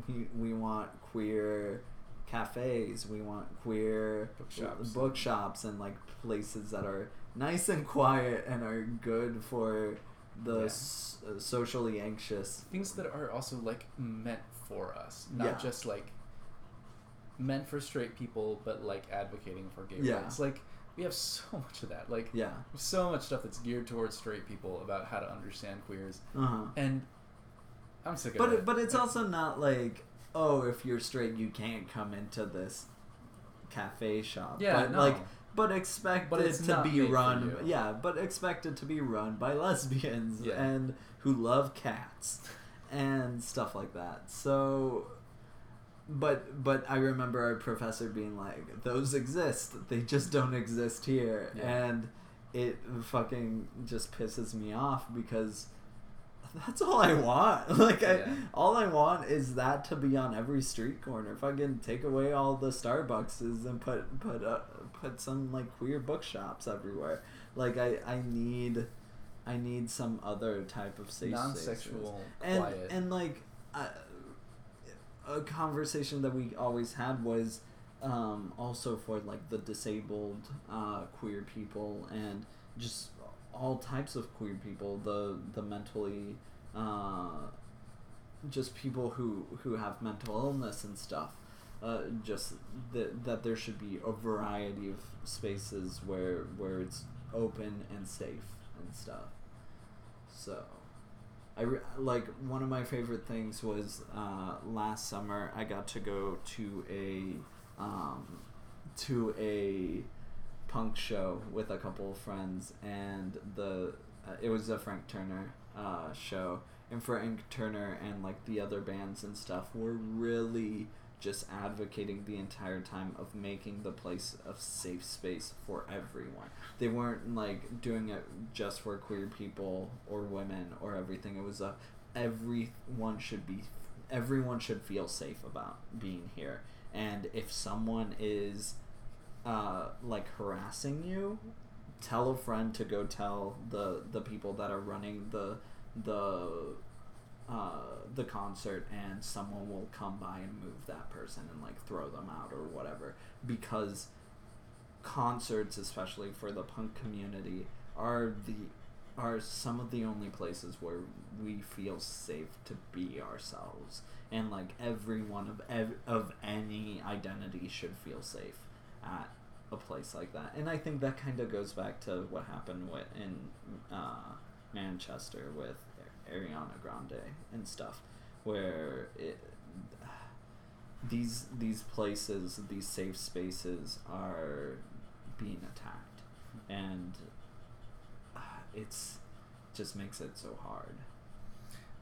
we, we want queer cafes we want queer Bookshops. bookshops and like places that are nice and quiet and are good for the Yeah. s- uh, socially anxious Things that are also like meant for us, not Yeah. just like meant for straight people, but like advocating for gay Yeah. rights. Like we have so much of that. Like yeah so much stuff that's geared towards straight people about how to understand queers, uh-huh and I'm sick of but it. but it's also not like oh if you're straight you can't come into this cafe shop Yeah, but no. like but expect But it to be run yeah but expect it to be run by lesbians Yeah. and who love cats and stuff like that so but but i remember our professor being like those exist they just don't exist here Yeah. and it fucking just pisses me off because that's all I want. Like I, Yeah. all I want is that to be on every street corner. Fucking take away all the Starbuckses and put put uh, put some like queer bookshops everywhere. Like I I need I need some other type of safe non-sexual, and quiet. and like uh, a conversation that we always had was um, also for like the disabled uh, queer people and just all types of queer people the the mentally uh, just people who who have mental illness and stuff. Uh, just that that there should be a variety of spaces where where it's open and safe and stuff. So I re- like one of my favorite things was uh, last summer I got to go to a um, to a punk show with a couple of friends and the uh, it was a Frank Turner uh, show. And Frank Turner and like the other bands and stuff were really just advocating the entire time of making the place a safe space for everyone. They weren't like doing it just for queer people or women or everything. It was a everyone should be everyone should feel safe about being here. And if someone is uh, like harassing you, tell a friend to go tell the the people that are running the the uh, the concert and someone will come by and move that person and like throw them out or whatever. Because concerts especially for the punk community are the are some of the only places where we feel safe to be ourselves. And like everyone of ev- of any identity should feel safe at a place like that. And i think that kind of goes back to what happened with in uh, manchester with ariana grande and stuff where it these these places these safe spaces are being attacked and uh, it's just makes it so hard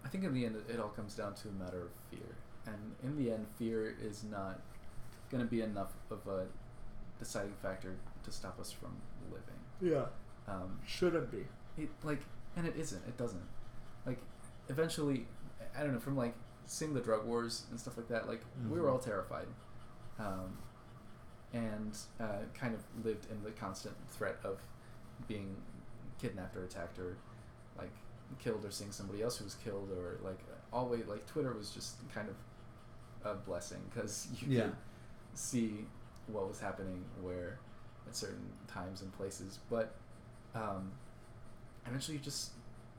I think in the end, it all comes down to a matter of fear. And in the end, fear is not going to be enough of a deciding factor to stop us from living. Yeah. Um, Shouldn't be. it like and it isn't it doesn't like eventually i don't know from like seeing the drug wars and stuff like that like we were Mhm. all terrified um, and uh, kind of lived in the constant threat of being kidnapped or attacked or like killed or seeing somebody else who was killed or like always like twitter was just kind of a blessing because you Yeah. could see what was happening where at certain times and places but um, eventually you just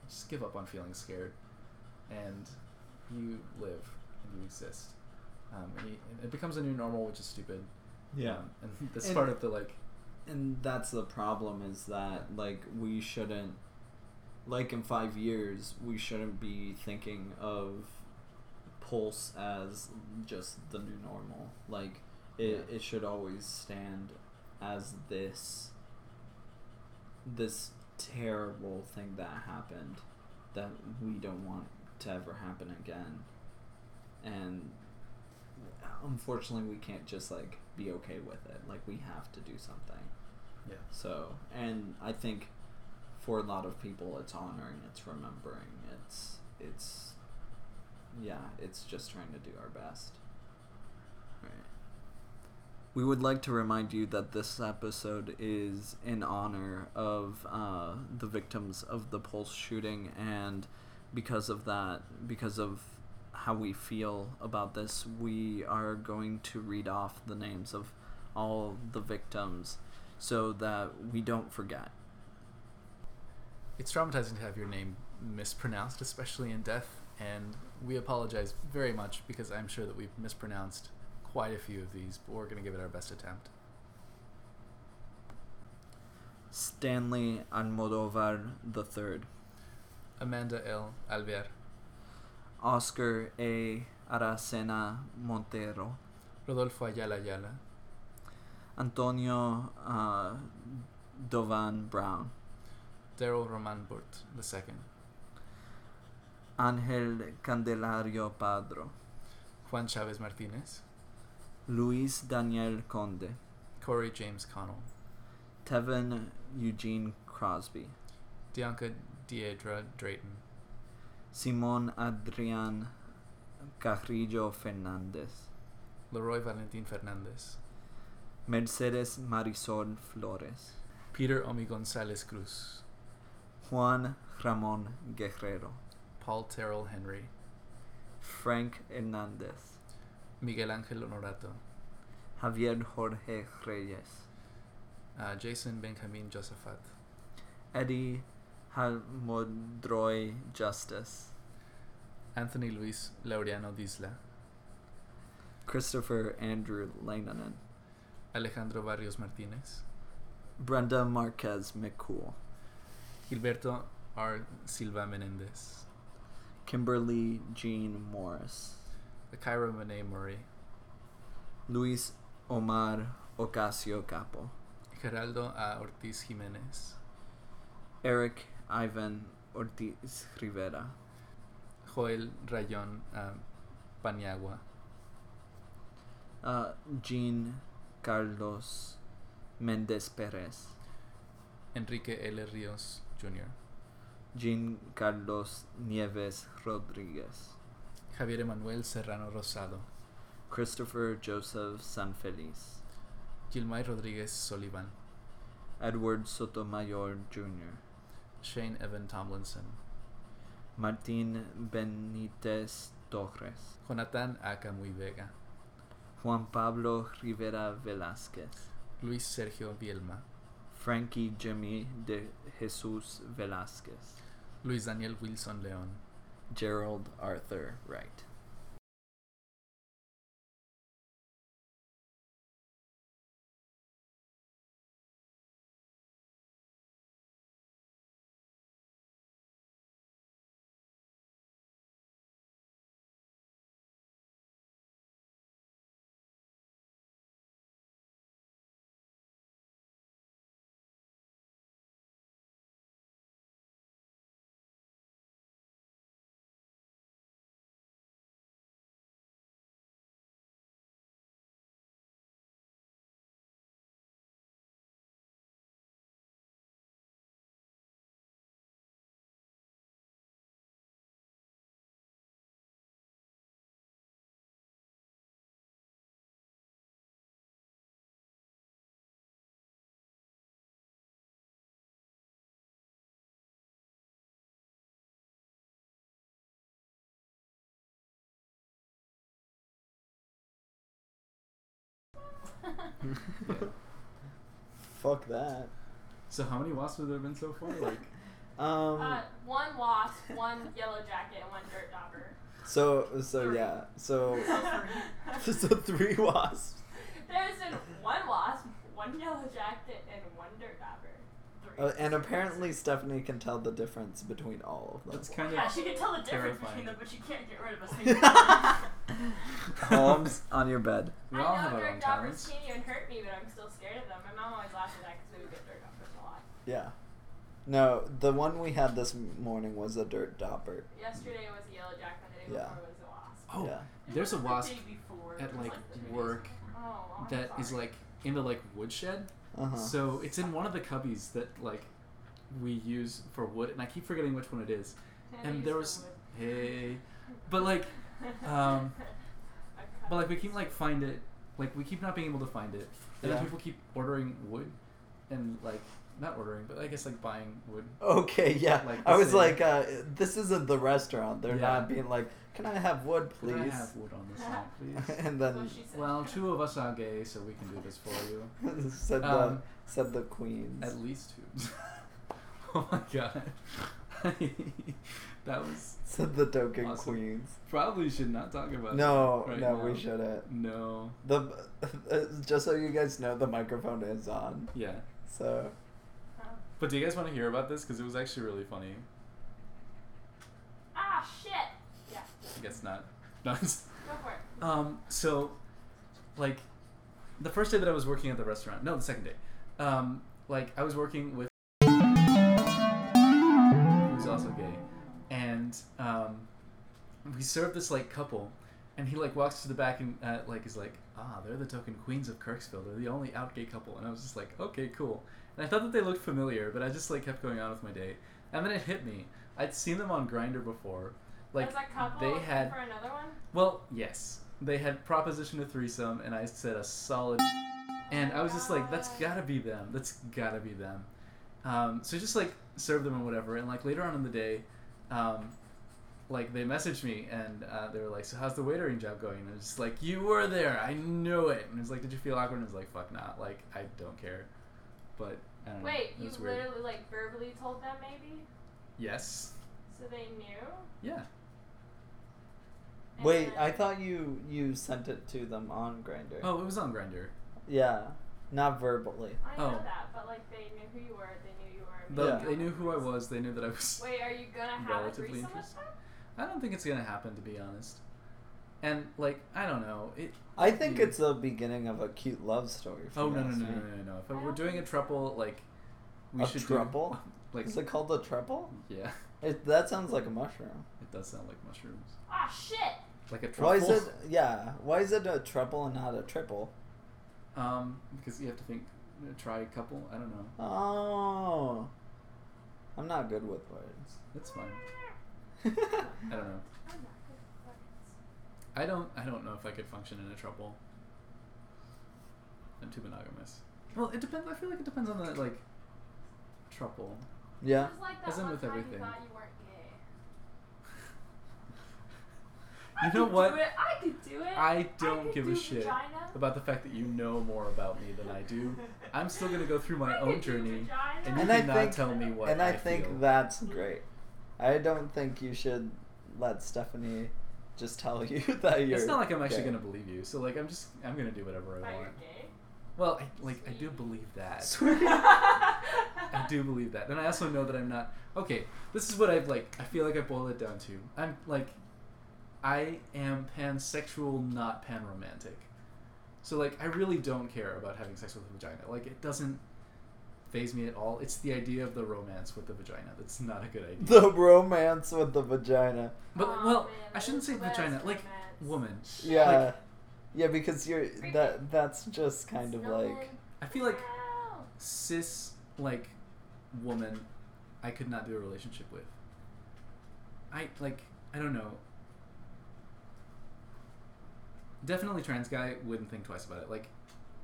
just give up on feeling scared and you live and you exist. Um, and, you, and it becomes a new normal which is stupid. Um, and that's And- part of the like and that's the problem is that like we shouldn't like in five years we shouldn't be thinking of pulse as just the new normal. Like it, Yeah. it should always stand as this this terrible thing that happened that we don't want to ever happen again. And unfortunately we can't just like be okay with it. Like we have to do something. Yeah. So and i think for a lot of people it's honoring it's remembering it's it's yeah it's just trying to do our best. Right. We would like to remind you that this episode is in honor of uh, the victims of the Pulse shooting, and because of that, because of how we feel about this, we are going to read off the names of all the victims so that we don't forget. It's traumatizing to have your name mispronounced, especially in death, and we apologize very much because I'm sure that we've mispronounced quite a few of these, but we're going to give it our best attempt. Stanley Almodovar III, Amanda L. Alvear, Oscar A. Aracena Montero, Rodolfo Ayala Ayala, Antonio uh, Davon Brown, Darryl Roman Burt II, Angel Candelario Padro, Juan Chavez Martinez, Luis Daniel Conde, Cory James Connell, Tevin Eugene Crosby, Deonka Deidra Drayton, Simon Adrian Carrillo Fernandez, Leroy Valentin Fernandez, Mercedez Marisol Flores, Peter Ommy Gonzalez Cruz, Juan Ramon Guerrero, Paul Terrell Henry, Frank Hernandez, Miguel Angel Honorato, Javier Jorge Reyes, uh, Jason Benjamin Josaphat, Eddie Jamoldroy Justice, Anthony Luis Laureano Disla, Christopher Andrew Leinonen, Alejandro Barrios Martinez, Brenda Marquez McCool, Gilberto R. Silva Menendez, Kimberly Jean Morris, Akyra Monet Murray, Luis Omar Ocasio Capo, Geraldo A. Ortiz Jimenez, Eric Ivan Ortiz Rivera, Joel Rayon uh, Paniagua, uh, Jean Carlos Mendez Perez, Enrique L. Rios Jr., Jean Carlos Nieves Rodriguez, Javier Emanuel Serrano Rosado, Christopher Joseph Sanfeliz, Gilmay Rodriguez Solivan, Edward Sotomayor Jr., Shane Evan Tomlinson, Martin Benitez Torres, Jonathan A. Camuy Vega, Juan Pablo Rivera Velázquez, Luis Sergio Bielma, Frankie Jimmy de Jesus Velázquez, Luis Daniel Wilson León, Gerald Arthur Wright. Yeah. Fuck that. So how many wasps have there been so far? Like, Um. Uh, one wasp, one yellow jacket, and one dirt dauber. So so yeah. So so three wasps. There's been one wasp, one yellow jacket, and one dirt dauber. Three. Uh, and apparently Stephanie can tell the difference between all of them. that's kind of yeah, of she can tell the difference terrifying. between them, but she can't get rid of us. single. Holmes on your bed. we I know have our dirt own daubers can't even hurt me, but I'm still scared of them. My mom always laughs at that because we would get dirt daubers a lot. Yeah. No, the one we had this morning was a dirt dauber. Yesterday was a yellow jacket, and the day Yeah. before was a wasp. Oh, Yeah. There's a wasn't the wasp day before, at it was like the two work before. Oh, I'm that is sorry. like in the like woodshed. Uh huh. So it's in one of the cubbies that like we use for wood, and I keep forgetting which one it is. Yeah, And you there was would. hey, but like, um, but like we keep like find it, like we keep not being able to find it, and Yeah. then people keep ordering wood, and like not ordering, but I guess like buying wood. Okay, yeah. Like I was same. like, uh, this isn't the restaurant. They're Yeah. not being like, can I have wood, Could please? I have wood on this side, please? and then what well, two of us are gay, so we can do this for you. said the Um, said the queens. At least two. oh my god. that was said the token Awesome. queens. probably should not talk about. No, right no, now. we shouldn't. No. The uh, just so you guys know, the microphone is on. Yeah. So. But do you guys want to hear about this? Because it was actually really funny. Ah, shit! Yeah, I guess not. Nice. go for it. Um, so, like, the first day that I was working at the restaurant, no, the second day, um, like, I was working with who's also gay, and um, we served this like couple, and he like walks to the back and uh, like is like, ah, they're the token queens of Kirksville. They're the only out gay couple, and I was just like, okay, cool. And I thought that they looked familiar, but I just like kept going on with my day, and then it hit me. I'd seen them on Grindr before. Like As a couple they had for another one? well, yes. They had proposition a threesome, and I said a solid. And I was just like, that's gotta be them. That's gotta be them. Um, so just like serve them and whatever. And like later on in the day, um, like they messaged me and uh, they were like, "So how's the waitering job going?" And I was just like, "You were there. I knew it." And it was like, "Did you feel awkward?" And I was like, "Fuck not. Like I don't care." But I don't know. Wait, It you was weird. literally like verbally told them maybe? Yes. So they knew? Yeah. wait, And- I thought you you sent it to them on Grindr. Oh, it was on Grindr. Yeah, not verbally. I know Oh. that, but like they knew who you were, they knew you were. The, Yeah. They knew who I was. They knew that I was. Wait, are you gonna have relatively a threesome with interested. them? I don't think it's gonna happen, to be honest. And like, I don't know. It. I think Yeah. it's the beginning of a cute love story. If Oh you no no no no no no! If I we're doing a think triple, like, we A should triple? Do, like, Is it called a triple? yeah, It, that sounds like a mushroom. it does sound like mushrooms. Ah, shit! Like a truffle. Why is it? Yeah. Why is it a triple and not a triple? Um, because you have to think, uh, try a couple. I don't know. Oh. I'm not good with words. It's fine. I don't know. I'm not good at words. I don't. I don't know if I could function in a trouble. I'm too monogamous. Well, it depends. I feel like it depends on the like trouble. yeah. It was like that As in one with time everything. you thought you weren't gay. You I know could what? Do it. I could do it. I don't could give do a shit vagina. about the fact that you know more about me than I do. I'm still gonna go through my I own could do journey, vagina. and you And I cannot think- tell me what and I, I think feel. that's great. I don't think you should let Stephanie just tell you that you're. It's not like I'm actually gay. gonna believe you. So like I'm just I'm gonna do whatever I That want. you're gay. Well, I, like I do believe that. I do believe that, and I also know that I'm not. Okay, this is what I've like. I feel like I boil it down to. I'm like, I am pansexual, not panromantic. So like, I really don't care about having sex with a vagina. Like, it doesn't phase me at all. It's the idea of the romance with the vagina that's not a good idea. the romance with the vagina. but Aw, well, man, I shouldn't that's say the best vagina, like romance. woman. Yeah. Like, yeah, because you're that. That's just kind of like. I feel like Wow. cis like woman I could not do a relationship with. I like I don't know. Definitely trans guy wouldn't think twice about it. Like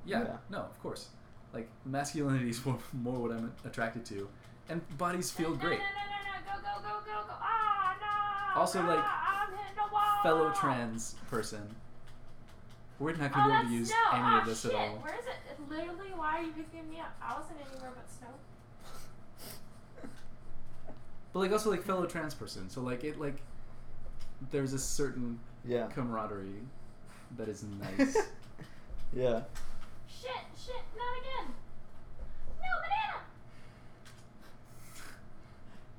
yeah, Yeah. no, of course. Like masculinity is more, more what I'm attracted to. And bodies feel no, great. No, no, no, no, go, go, go, go, go. Ah, no. Also, like, ah, I'm hitting the wall. Fellow trans person. We're not Oh, gonna be able that's to use snow. any oh, of this shit. at all. Where is it? It Literally, why are you picking me up? I wasn't anywhere but snow. But like also like fellow trans person, so like it like there's a certain Yeah. camaraderie that is nice. Yeah. Shit, shit, not again. No banana.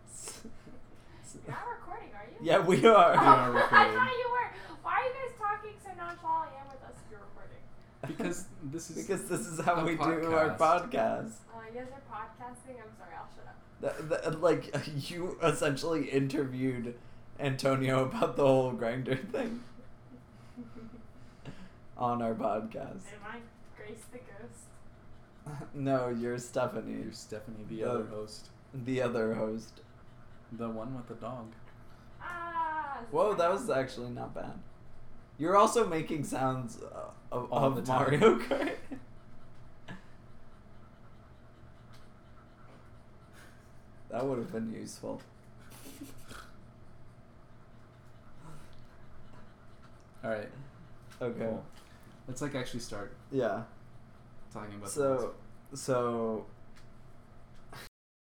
You're not recording, are you? Yeah, we are. Oh, are I thought you were. Why are you guys talking so nonchalantly and with us if you're recording? because this is because this is how a we do our podcast. podcast. Oh, you guys are podcasting? I'm sorry, I'll shut up. The, the, like you essentially interviewed Antonio about the whole Grindr thing on our podcast. Am I Grace the Ghost? no, you're Stephanie, you're Stephanie, the The- other host, the other host. the one with the dog. Ah. Whoa, that was actually not bad. You're also making sounds uh, of, All of the time. Mario Kart. that would have been useful. All right, Okay. cool. Let's like actually start Yeah. Talking about. So, so